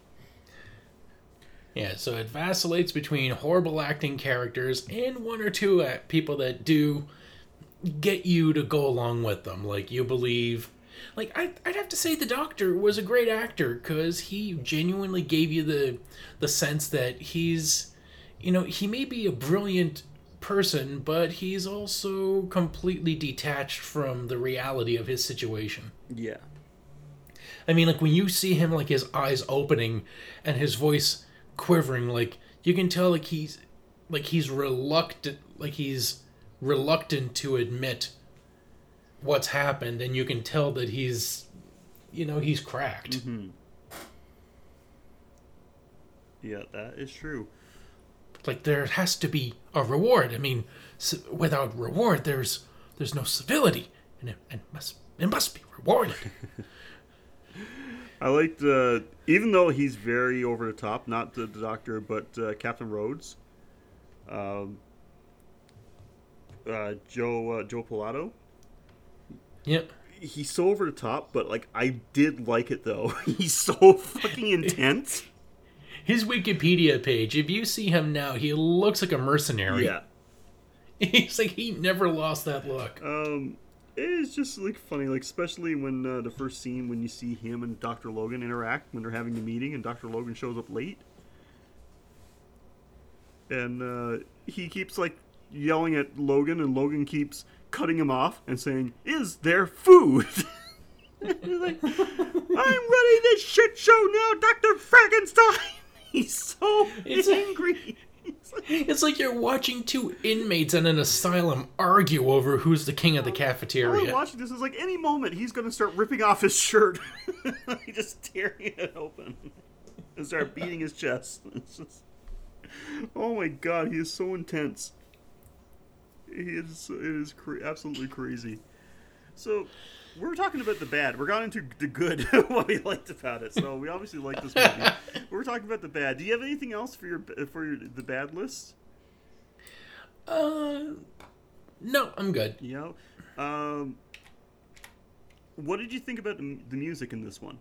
yeah, so it vacillates between horrible acting characters and one or two uh, people that do get you to go along with them. Like you believe. Like I, I'd have to say, the Doctor was a great actor because he genuinely gave you the the sense that he's, you know, he may be a brilliant person, but he's also completely detached from the reality of his situation. yeah. I mean, like when you see him, like his eyes opening and his voice quivering, like you can tell, like he's, like he's reluctant, like he's reluctant to admit what's happened, and you can tell that he's, you know, he's cracked. Mm-hmm. Yeah, that is true. Like there has to be a reward. I mean, without reward, there's there's no civility, and it, it must it must be rewarded. I liked, uh, even though he's very over the top, not the, the Doctor, but uh, Captain Rhodes, um, uh, Joe uh, Joe Pilato. yep. He's so over the top, but like I did like it though. He's so fucking intense. His Wikipedia page, if you see him now, he looks like a mercenary. Yeah. He's like he never lost that look. Um, it's just like funny, like especially when uh, the first scene when you see him and Doctor Logan interact when they're having the meeting, and Doctor Logan shows up late, and uh, he keeps like yelling at Logan, and Logan keeps cutting him off and saying, "Is there food?" He's like, I'm running this shit show now, Doctor Frankenstein. He's so It's- angry. It's like you're watching two inmates in an asylum argue over who's the king of the I'm cafeteria. watching this. Is like any moment he's gonna start ripping off his shirt, just tearing it open, and start beating his chest. Just, oh my god, he is so intense. He is, it is cra- absolutely crazy. So, we were talking about the bad. We're going into the good, what we liked about it. So we obviously like this movie. we're talking about the bad. Do you have anything else for your for your, the bad list? Uh, no, I'm good. You know, um, what did you think about the, the music in this one?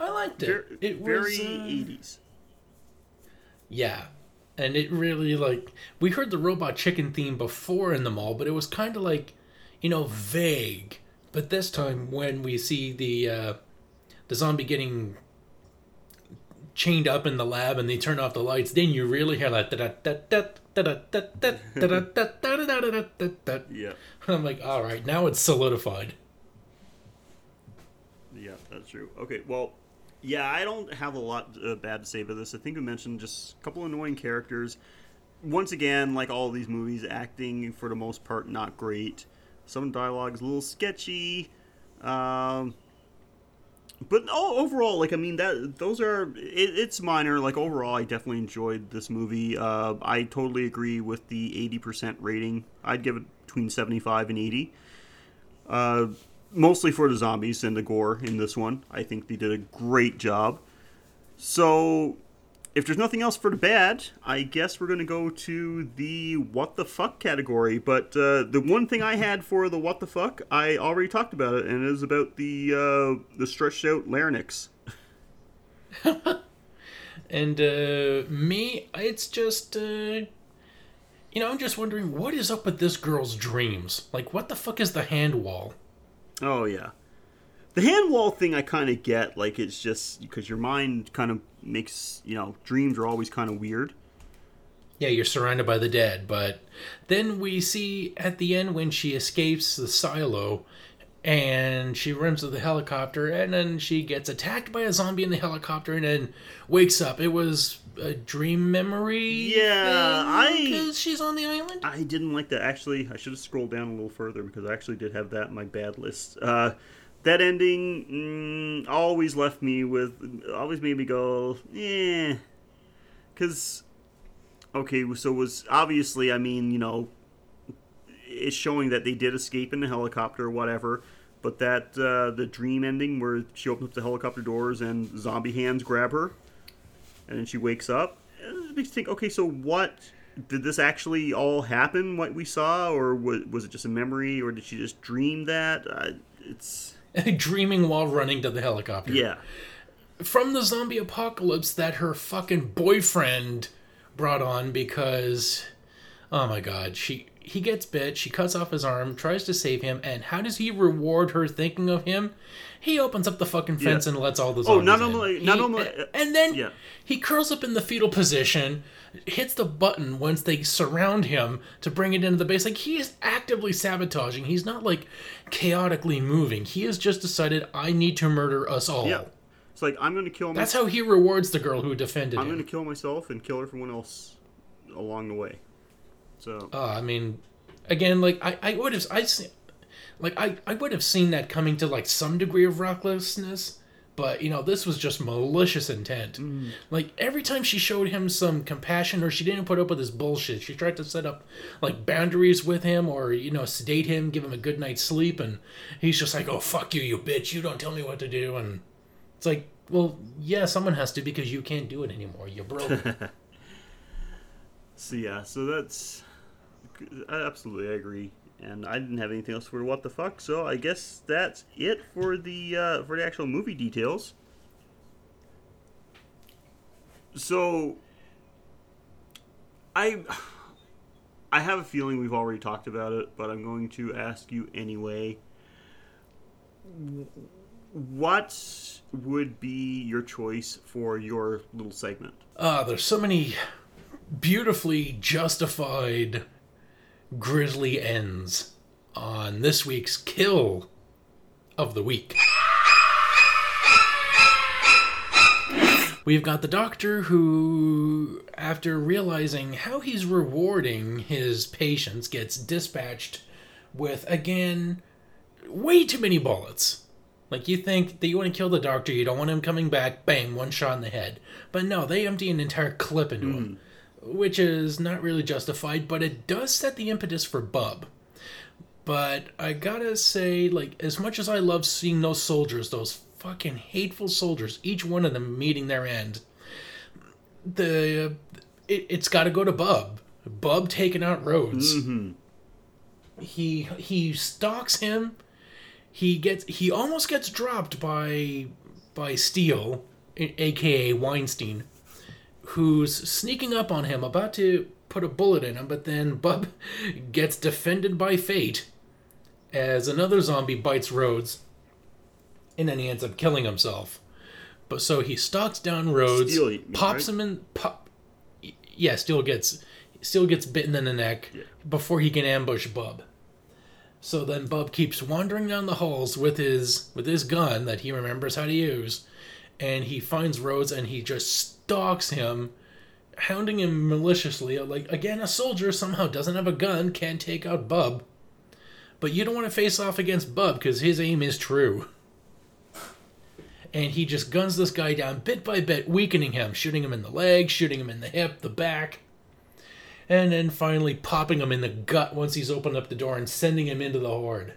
I liked it. It very was uh, eighties. yeah, and it really like we heard the robot chicken theme before in the mall, but it was kind of like you know vague. But this time, when we see the uh, the zombie getting chained up in the lab and they turn off the lights, then you really hear that. And Yeah, I'm like, all right, now it's solidified. yeah, that's true. Okay, well, yeah, I don't have a lot uh, bad to say about this. I think we mentioned just a couple annoying characters. Once again, like all these movies, acting for the most part not great. Some dialogue is a little sketchy. Um, but oh, overall, like I mean, that those are it, it's minor. Like overall, I definitely enjoyed this movie. Uh, I totally agree with the eighty percent rating. I'd give it between seventy five and eighty. Uh, mostly for the zombies and the gore in this one. I think they did a great job. So, if there's nothing else for the bad, I guess we're going to go to the what the fuck category. But uh, the one thing I had for the what the fuck, I already talked about it, and it is about the uh, the stretched out larynx. And uh, me, it's just, uh, you know, I'm just wondering what is up with this girl's dreams. Like, what the fuck is the hand wall? Oh yeah, the hand wall thing I kind of get. Like it's just because your mind kind of makes you know dreams are always kind of weird. Yeah, you're surrounded by the dead, but then we see at the end when she escapes the silo and she runs to the helicopter and then she gets attacked by a zombie in the helicopter and then wakes up. It was a dream memory. Yeah, I- because she's on the island. I didn't like that. Actually, I should have scrolled down a little further because I actually did have that in my bad list. Uh, that ending mm, always left me with, always made me go, yeah Because, okay, so it was obviously, I mean, you know, it's showing that they did escape in the helicopter or whatever. But that, uh, the dream ending where she opens up the helicopter doors and zombie hands grab her and then she wakes up. It makes you think, okay, so what did this actually all happen? What we saw, or was, was it just a memory, or did she just dream that? Uh, it's Dreaming while running to the helicopter. yeah, from the zombie apocalypse that her fucking boyfriend brought on because oh my god she he gets bit she cuts off his arm tries to save him and how does he reward her thinking of him he opens up the fucking fence Yeah. and lets all the Oh, zombies not in. only- not only- and then yeah. he curls up in the fetal position hits the button once they surround him to bring it into the base like he is actively sabotaging he's not like chaotically moving he has just decided i need to murder us all yeah. It's like I'm gonna kill. that's my, how he rewards the girl who defended him. I'm gonna kill myself and kill everyone else along the way. So Uh, I mean, again, like I, I would have, I see, like I, I would have seen that coming to like some degree of recklessness, but you know, this was just malicious intent. Like every time she showed him some compassion, or she didn't put up with his bullshit, she tried to set up like boundaries with him, or you know, sedate him, give him a good night's sleep, and he's just like, "Oh fuck you, you bitch! You don't tell me what to do," and it's like. Well, yeah, someone has to because you can't do it anymore. You're broke. so yeah, so that's I absolutely I agree. And I didn't have anything else for what the fuck, so I guess that's it for the uh, for the actual movie details. So I I have a feeling we've already talked about it, but I'm going to ask you anyway. What would be your choice for your little segment? Ah, there's so many beautifully justified grisly ends on this week's kill of the week. We've got the doctor who, after realizing how he's rewarding his patients, gets dispatched with, again, way too many bullets. Like you think that you want to kill the doctor, you don't want him coming back, bang, one shot in the head. But no, they empty an entire clip into him, hmm. Which is not really justified, but it does set the impetus for Bub. But I gotta say, like, as much as I love seeing those soldiers, those fucking hateful soldiers, each one of them meeting their end, the it, it's got to go to Bub. Bub taking out Rhodes. Mm-hmm. He he stalks him he gets he almost gets dropped by by Steele, aka Weinstein, who's sneaking up on him, about to put a bullet in him, but then Bub gets defended by fate as another zombie bites Rhodes, and then he ends up killing himself. But so he stalks down Rhodes, mean, pops right? him in. Pop, yeah, Steele gets Steele gets bitten in the neck before he can ambush Bub. So then Bub keeps wandering down the halls with his with his gun that he remembers how to use, and he finds Rhodes and he just stalks him, hounding him maliciously. Like again, a soldier somehow doesn't have a gun, can't take out Bub. But you don't want to face off against Bub because his aim is true. And he just guns this guy down bit by bit, weakening him, shooting him in the leg, shooting him in the hip, the back and then finally popping him in the gut once he's opened up the door and sending him into the horde.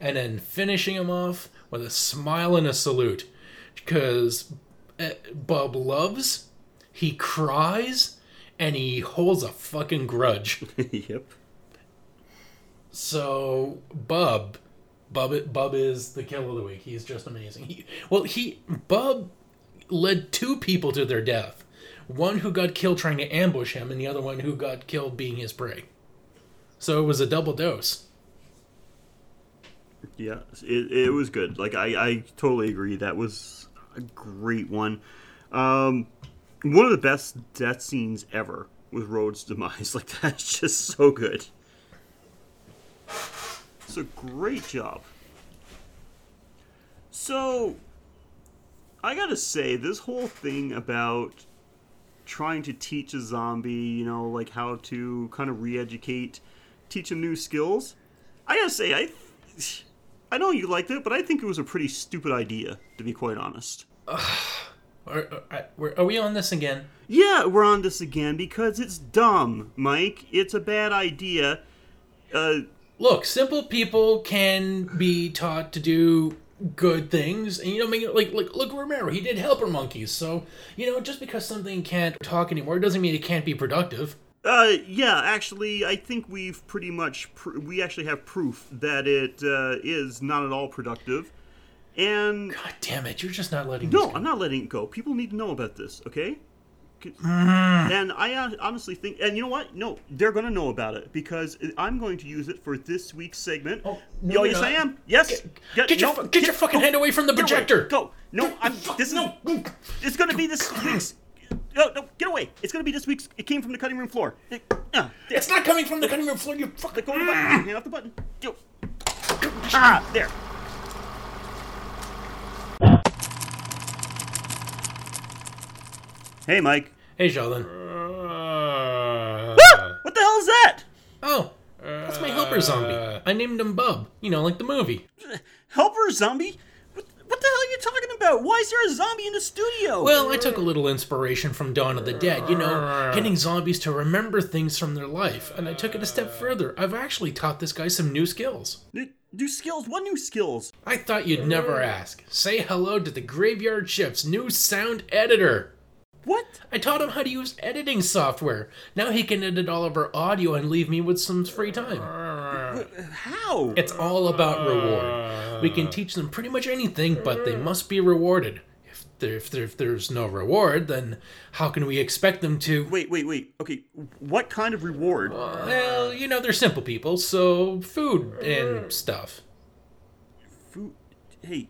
And then finishing him off with a smile and a salute. Because uh, Bub loves, he cries and he holds a fucking grudge. yep. So Bub, Bub, Bub is the kill of the week. He's just amazing. He, well, he Bub led two people to their death. One who got killed trying to ambush him, and the other one who got killed being his prey. So it was a double dose. Yeah, it, it was good. Like I, I totally agree. That was a great one. Um, one of the best death scenes ever with Rhodes' demise. Like that's just so good. It's a great job. So, I gotta say, this whole thing about trying to teach a zombie, you know, like how to kind of re-educate, teach him new skills. I gotta say, I, I know you liked it, but I think it was a pretty stupid idea, to be quite honest. Are, are, are we on this again? Yeah, we're on this again because it's dumb, Mike. It's a bad idea. Uh, Look, simple people can be taught to do good things, and you know, make it like like look Romero. He did helper monkeys, so you know, just because something can't talk anymore doesn't mean it can't be productive. Uh, yeah, actually, I think we've pretty much pr- we actually have proof that it uh, is not at all productive. And God damn it, you're just not letting. no, this go. I'm not letting it go. People need to know about this, okay? C- And I hon- honestly think, and you know what? No, they're going to know about it because I'm going to use it for this week's segment. Oh, no, Yo, you're yes, not. I am. Yes. Get, your no, fu- get, your fucking hand away from the Get away. projector. Go. No, I'm. This is. No. it's going to be this week's. No, no, get away! It's going to be this week's. It came from the cutting room floor. Uh. It's not coming from the cutting room floor. You fuck. Let go of the button. Hand off the button. Go. Ah, there. Hey, Mike. Hey, Sheldon. What the hell is that? Oh, that's my helper zombie. I named him Bub. You know, like the movie. Helper zombie? What, the hell are you talking about? Why is there a zombie in the studio? Well, I took a little inspiration from Dawn of the Dead, you know, getting zombies to remember things from their life. And I took it a step further. I've actually taught this guy some new skills. New skills? What new skills? I thought you'd never ask. Say hello to the Graveyard Shift's new sound editor. What? I taught him how to use editing software. Now he can edit all of our audio and leave me with some free time. Uh, how? It's all about uh, reward. We can teach them pretty much anything, but they uh, must be rewarded. If, there, if, there, if there's no reward, then how can we expect them to? Wait, wait, wait. Okay, what kind of reward? Well, you know, they're simple people, so food and stuff. Food. Hey,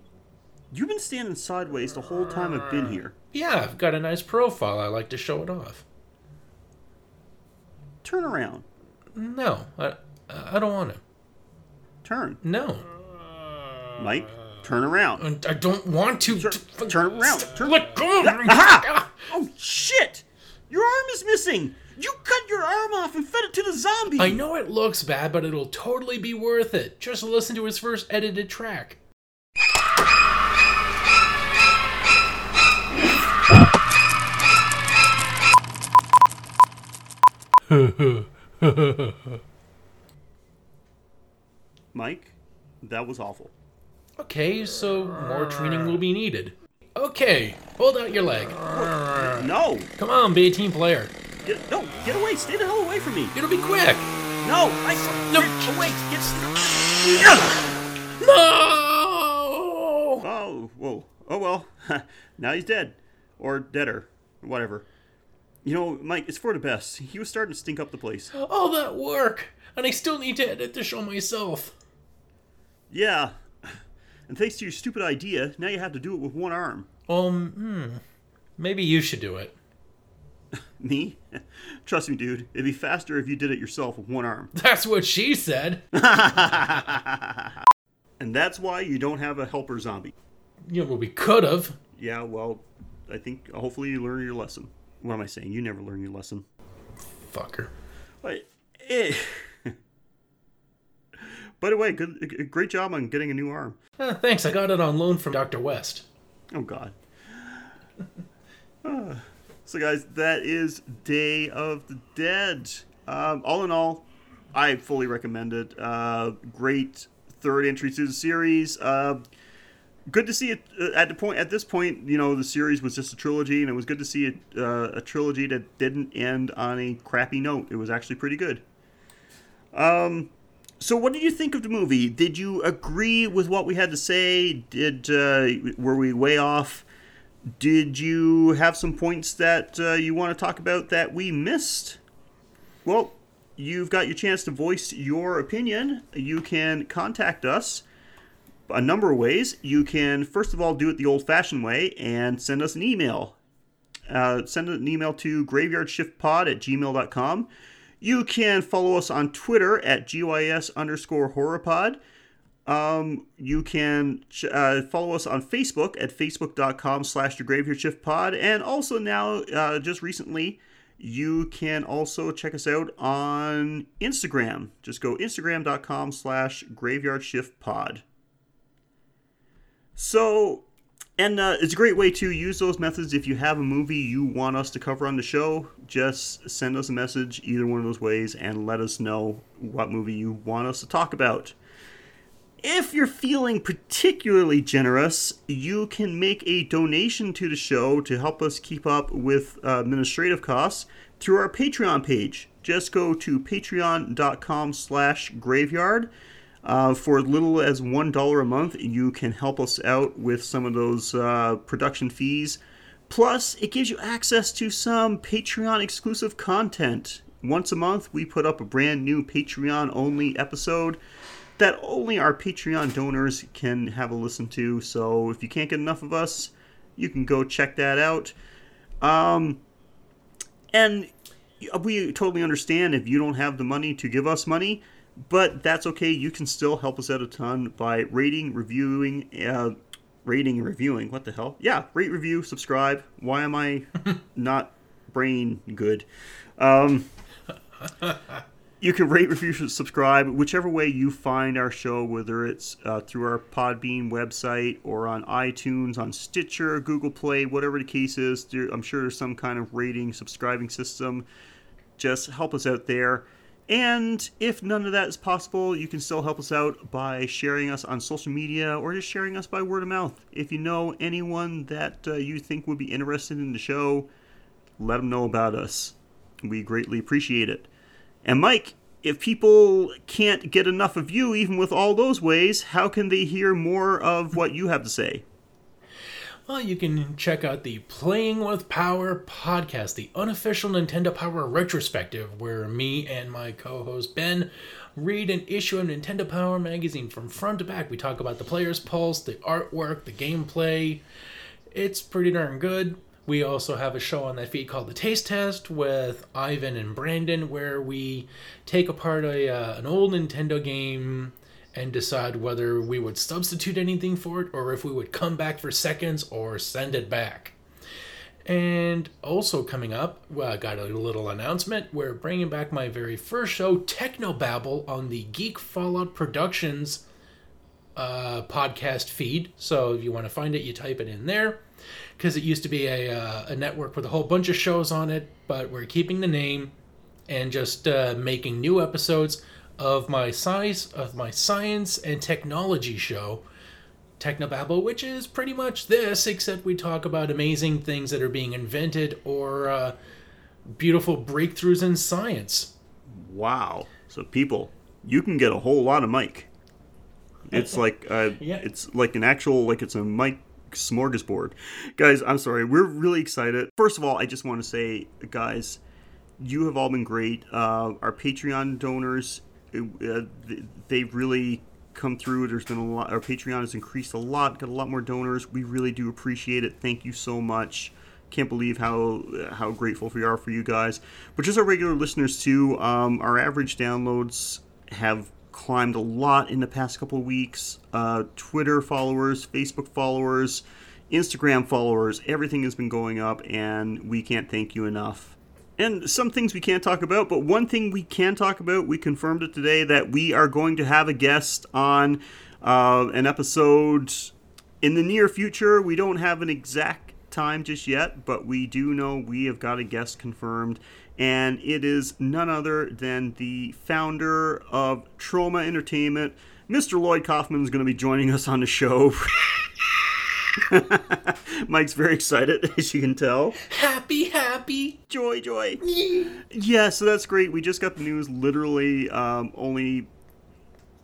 you've been standing sideways the whole time I've been here. Yeah, I've got a nice profile. I like to show it off. Turn around. No, I, I don't want to. Turn. No, Mike, turn around. I don't want to. Turn, turn around. Turn. Let go! Aha! Oh shit! Your arm is missing. You cut your arm off and fed it to the zombie. I know it looks bad, but it'll totally be worth it. Just listen to his first edited track. Mike, that was awful. Okay, so more training will be needed. Okay, hold out your leg. No, Come on, be a team player. get, no, get away! Stay the hell away from me! It'll be quick. No, I No. get away! Get. No! Oh, whoa. Oh well. now he's dead, or deader, whatever. You know, Mike, it's for the best. He was starting to stink up the place. All that work, and I still need to edit the show myself. Yeah. And thanks to your stupid idea, now you have to do it with one arm. Um, hmm. Maybe you should do it. Me? Trust me, dude. It'd be faster if you did it yourself with one arm. That's what she said. And that's why you don't have a helper zombie. Yeah, know, we could have. Yeah, well, I think hopefully you learn your lesson. What am I saying? You never learn your lesson. Fucker. But, eh. By the way, good, great job on getting a new arm. Eh, thanks, I got it on loan from Dr. West. Oh God. Ah. so guys, that is Day of the Dead. Um, all in all, I fully recommend it. Uh, great third entry to the series. Uh, good to see it uh, at the point. At this point, you know, the series was just a trilogy, and it was good to see it, uh, a trilogy that didn't end on a crappy note. It was actually pretty good. Um, so what did you think of the movie? Did you agree with what we had to say? Did uh, were we way off? Did you have some points that uh, you want to talk about that we missed? Well, you've got your chance to voice your opinion. You can contact us a number of ways. You can, first of all, do it the old fashioned way and send us an email. Uh, send an email to graveyardshiftpod at gmail.com. You can follow us on Twitter at GYS underscore horrorpod. Um, you can uh, follow us on Facebook at facebook.com slash the graveyard shift pod. And also now, uh, just recently, you can also check us out on Instagram. Just go instagram.com slash graveyard shift pod. So, and uh, it's a great way to use those methods if you have a movie you want us to cover on the show. Just send us a message either one of those ways and let us know what movie you want us to talk about. If you're feeling particularly generous, you can make a donation to the show to help us keep up with uh, administrative costs through our Patreon page. Just go to patreon.com slash graveyard. Uh, for as little as $1 a month, you can help us out with some of those uh, production fees. Plus, it gives you access to some Patreon exclusive content. Once a month, we put up a brand new Patreon only episode that only our Patreon donors can have a listen to. So if you can't get enough of us, you can go check that out. Um, and we totally understand if you don't have the money to give us money, but that's okay. You can still help us out a ton by rating, reviewing, uh, rating and reviewing. What the hell? Yeah, rate, review, subscribe. Why am I not brain good? Um, you can rate, review, subscribe, whichever way you find our show, whether it's uh, through our Podbean website or on iTunes, on Stitcher, Google Play, whatever the case is. There, I'm sure there's some kind of rating, subscribing system. Just help us out there. And if none of that is possible, you can still help us out by sharing us on social media or just sharing us by word of mouth. If you know anyone that uh, you think would be interested in the show, let them know about us. We greatly appreciate it. And Mike, if people can't get enough of you, even with all those ways, how can they hear more of what you have to say? Well, you can check out the Playing with Power podcast, the unofficial Nintendo Power retrospective, where me and my co host Ben read an issue of Nintendo Power magazine from front to back. We talk about the player's pulse, the artwork, the gameplay. It's pretty darn good. We also have a show on that feed called The Taste Test with Ivan and Brandon, where we take apart a, uh, an old Nintendo game and decide whether we would substitute anything for it or if we would come back for seconds or send it back. And also coming up, well, I got a little announcement. We're bringing back my very first show, Technobabble, on the Geek Fallout Productions uh, podcast feed. So if you want to find it, you type it in there. Because it used to be a, uh, a network with a whole bunch of shows on it, but we're keeping the name and just uh, making new episodes of my size of my science and technology show technobabble which is pretty much this except we talk about amazing things that are being invented or uh, beautiful breakthroughs in science. Wow. So people you can get a whole lot of mike it's like uh, Yeah. it's like an actual like it's a mic smorgasbord. Guys i'm sorry. We're really excited. First of all i just want to say guys you have all been great. Uh, our patreon donors uh, they've really come through. There's been a lot our patreon has increased a lot got a lot more donors. We really do appreciate it. Thank you so much. Can't believe how how grateful we are for you guys. But just our regular listeners too um, our average downloads have climbed a lot in the past couple of weeks. Uh, twitter followers facebook followers instagram followers everything has been going up and we can't thank you enough and some things we can't talk about, but one thing we can talk about, we confirmed it today that we are going to have a guest on uh, an episode in the near future. We don't have an exact time just yet, but we do know we have got a guest confirmed, and it is none other than the founder of Troma Entertainment. Mr. Lloyd Kaufman is going to be joining us on the show. Mike's very excited, as you can tell. Happy, happy. Joy, joy. Yeah, so that's great. We just got the news literally um, only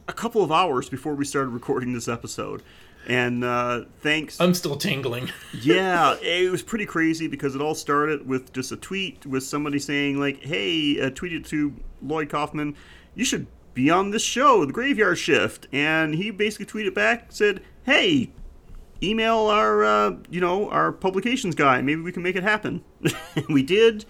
a couple of hours before we started recording this episode. And uh, thanks. I'm still tingling. yeah, it was pretty crazy because it all started with just a tweet with somebody saying, like, hey, uh, tweeted to Lloyd Kaufman, you should be on this show, The Graveyard Shift. And he basically tweeted back, said, hey, email our, uh, you know, our publications guy. Maybe we can make it happen. we did.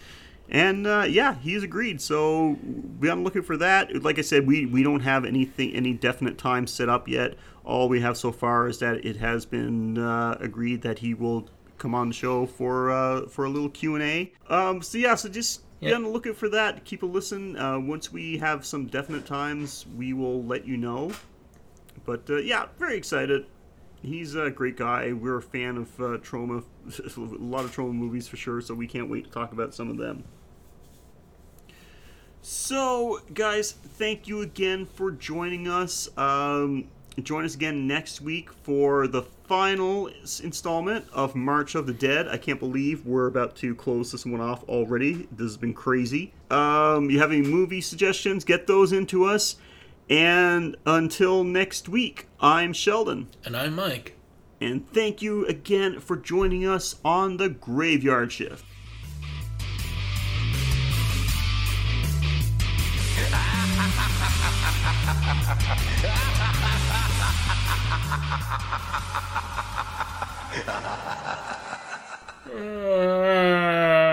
And uh, yeah, he's agreed. So we on looking for that. Like I said, we, we don't have anything any definite time set up yet. All we have so far is that it has been uh, agreed that he will come on the show for uh, for a little Q and A. Um, so yeah, so just be on the lookout for that. Keep a listen. Uh, once we have some definite times, we will let you know. But uh, yeah, very excited. He's a great guy. We're a fan of uh, Troma, a lot of Troma movies for sure. So we can't wait to talk about some of them. So, guys, thank you again for joining us. Um, join us again next week for the final installment of March of the Dead. I can't believe we're about to close this one off already. This has been crazy. Um, you have any movie suggestions? Get those into us. And until next week, I'm Sheldon. And I'm Mike. And thank you again for joining us on the Graveyard Shift. Uh,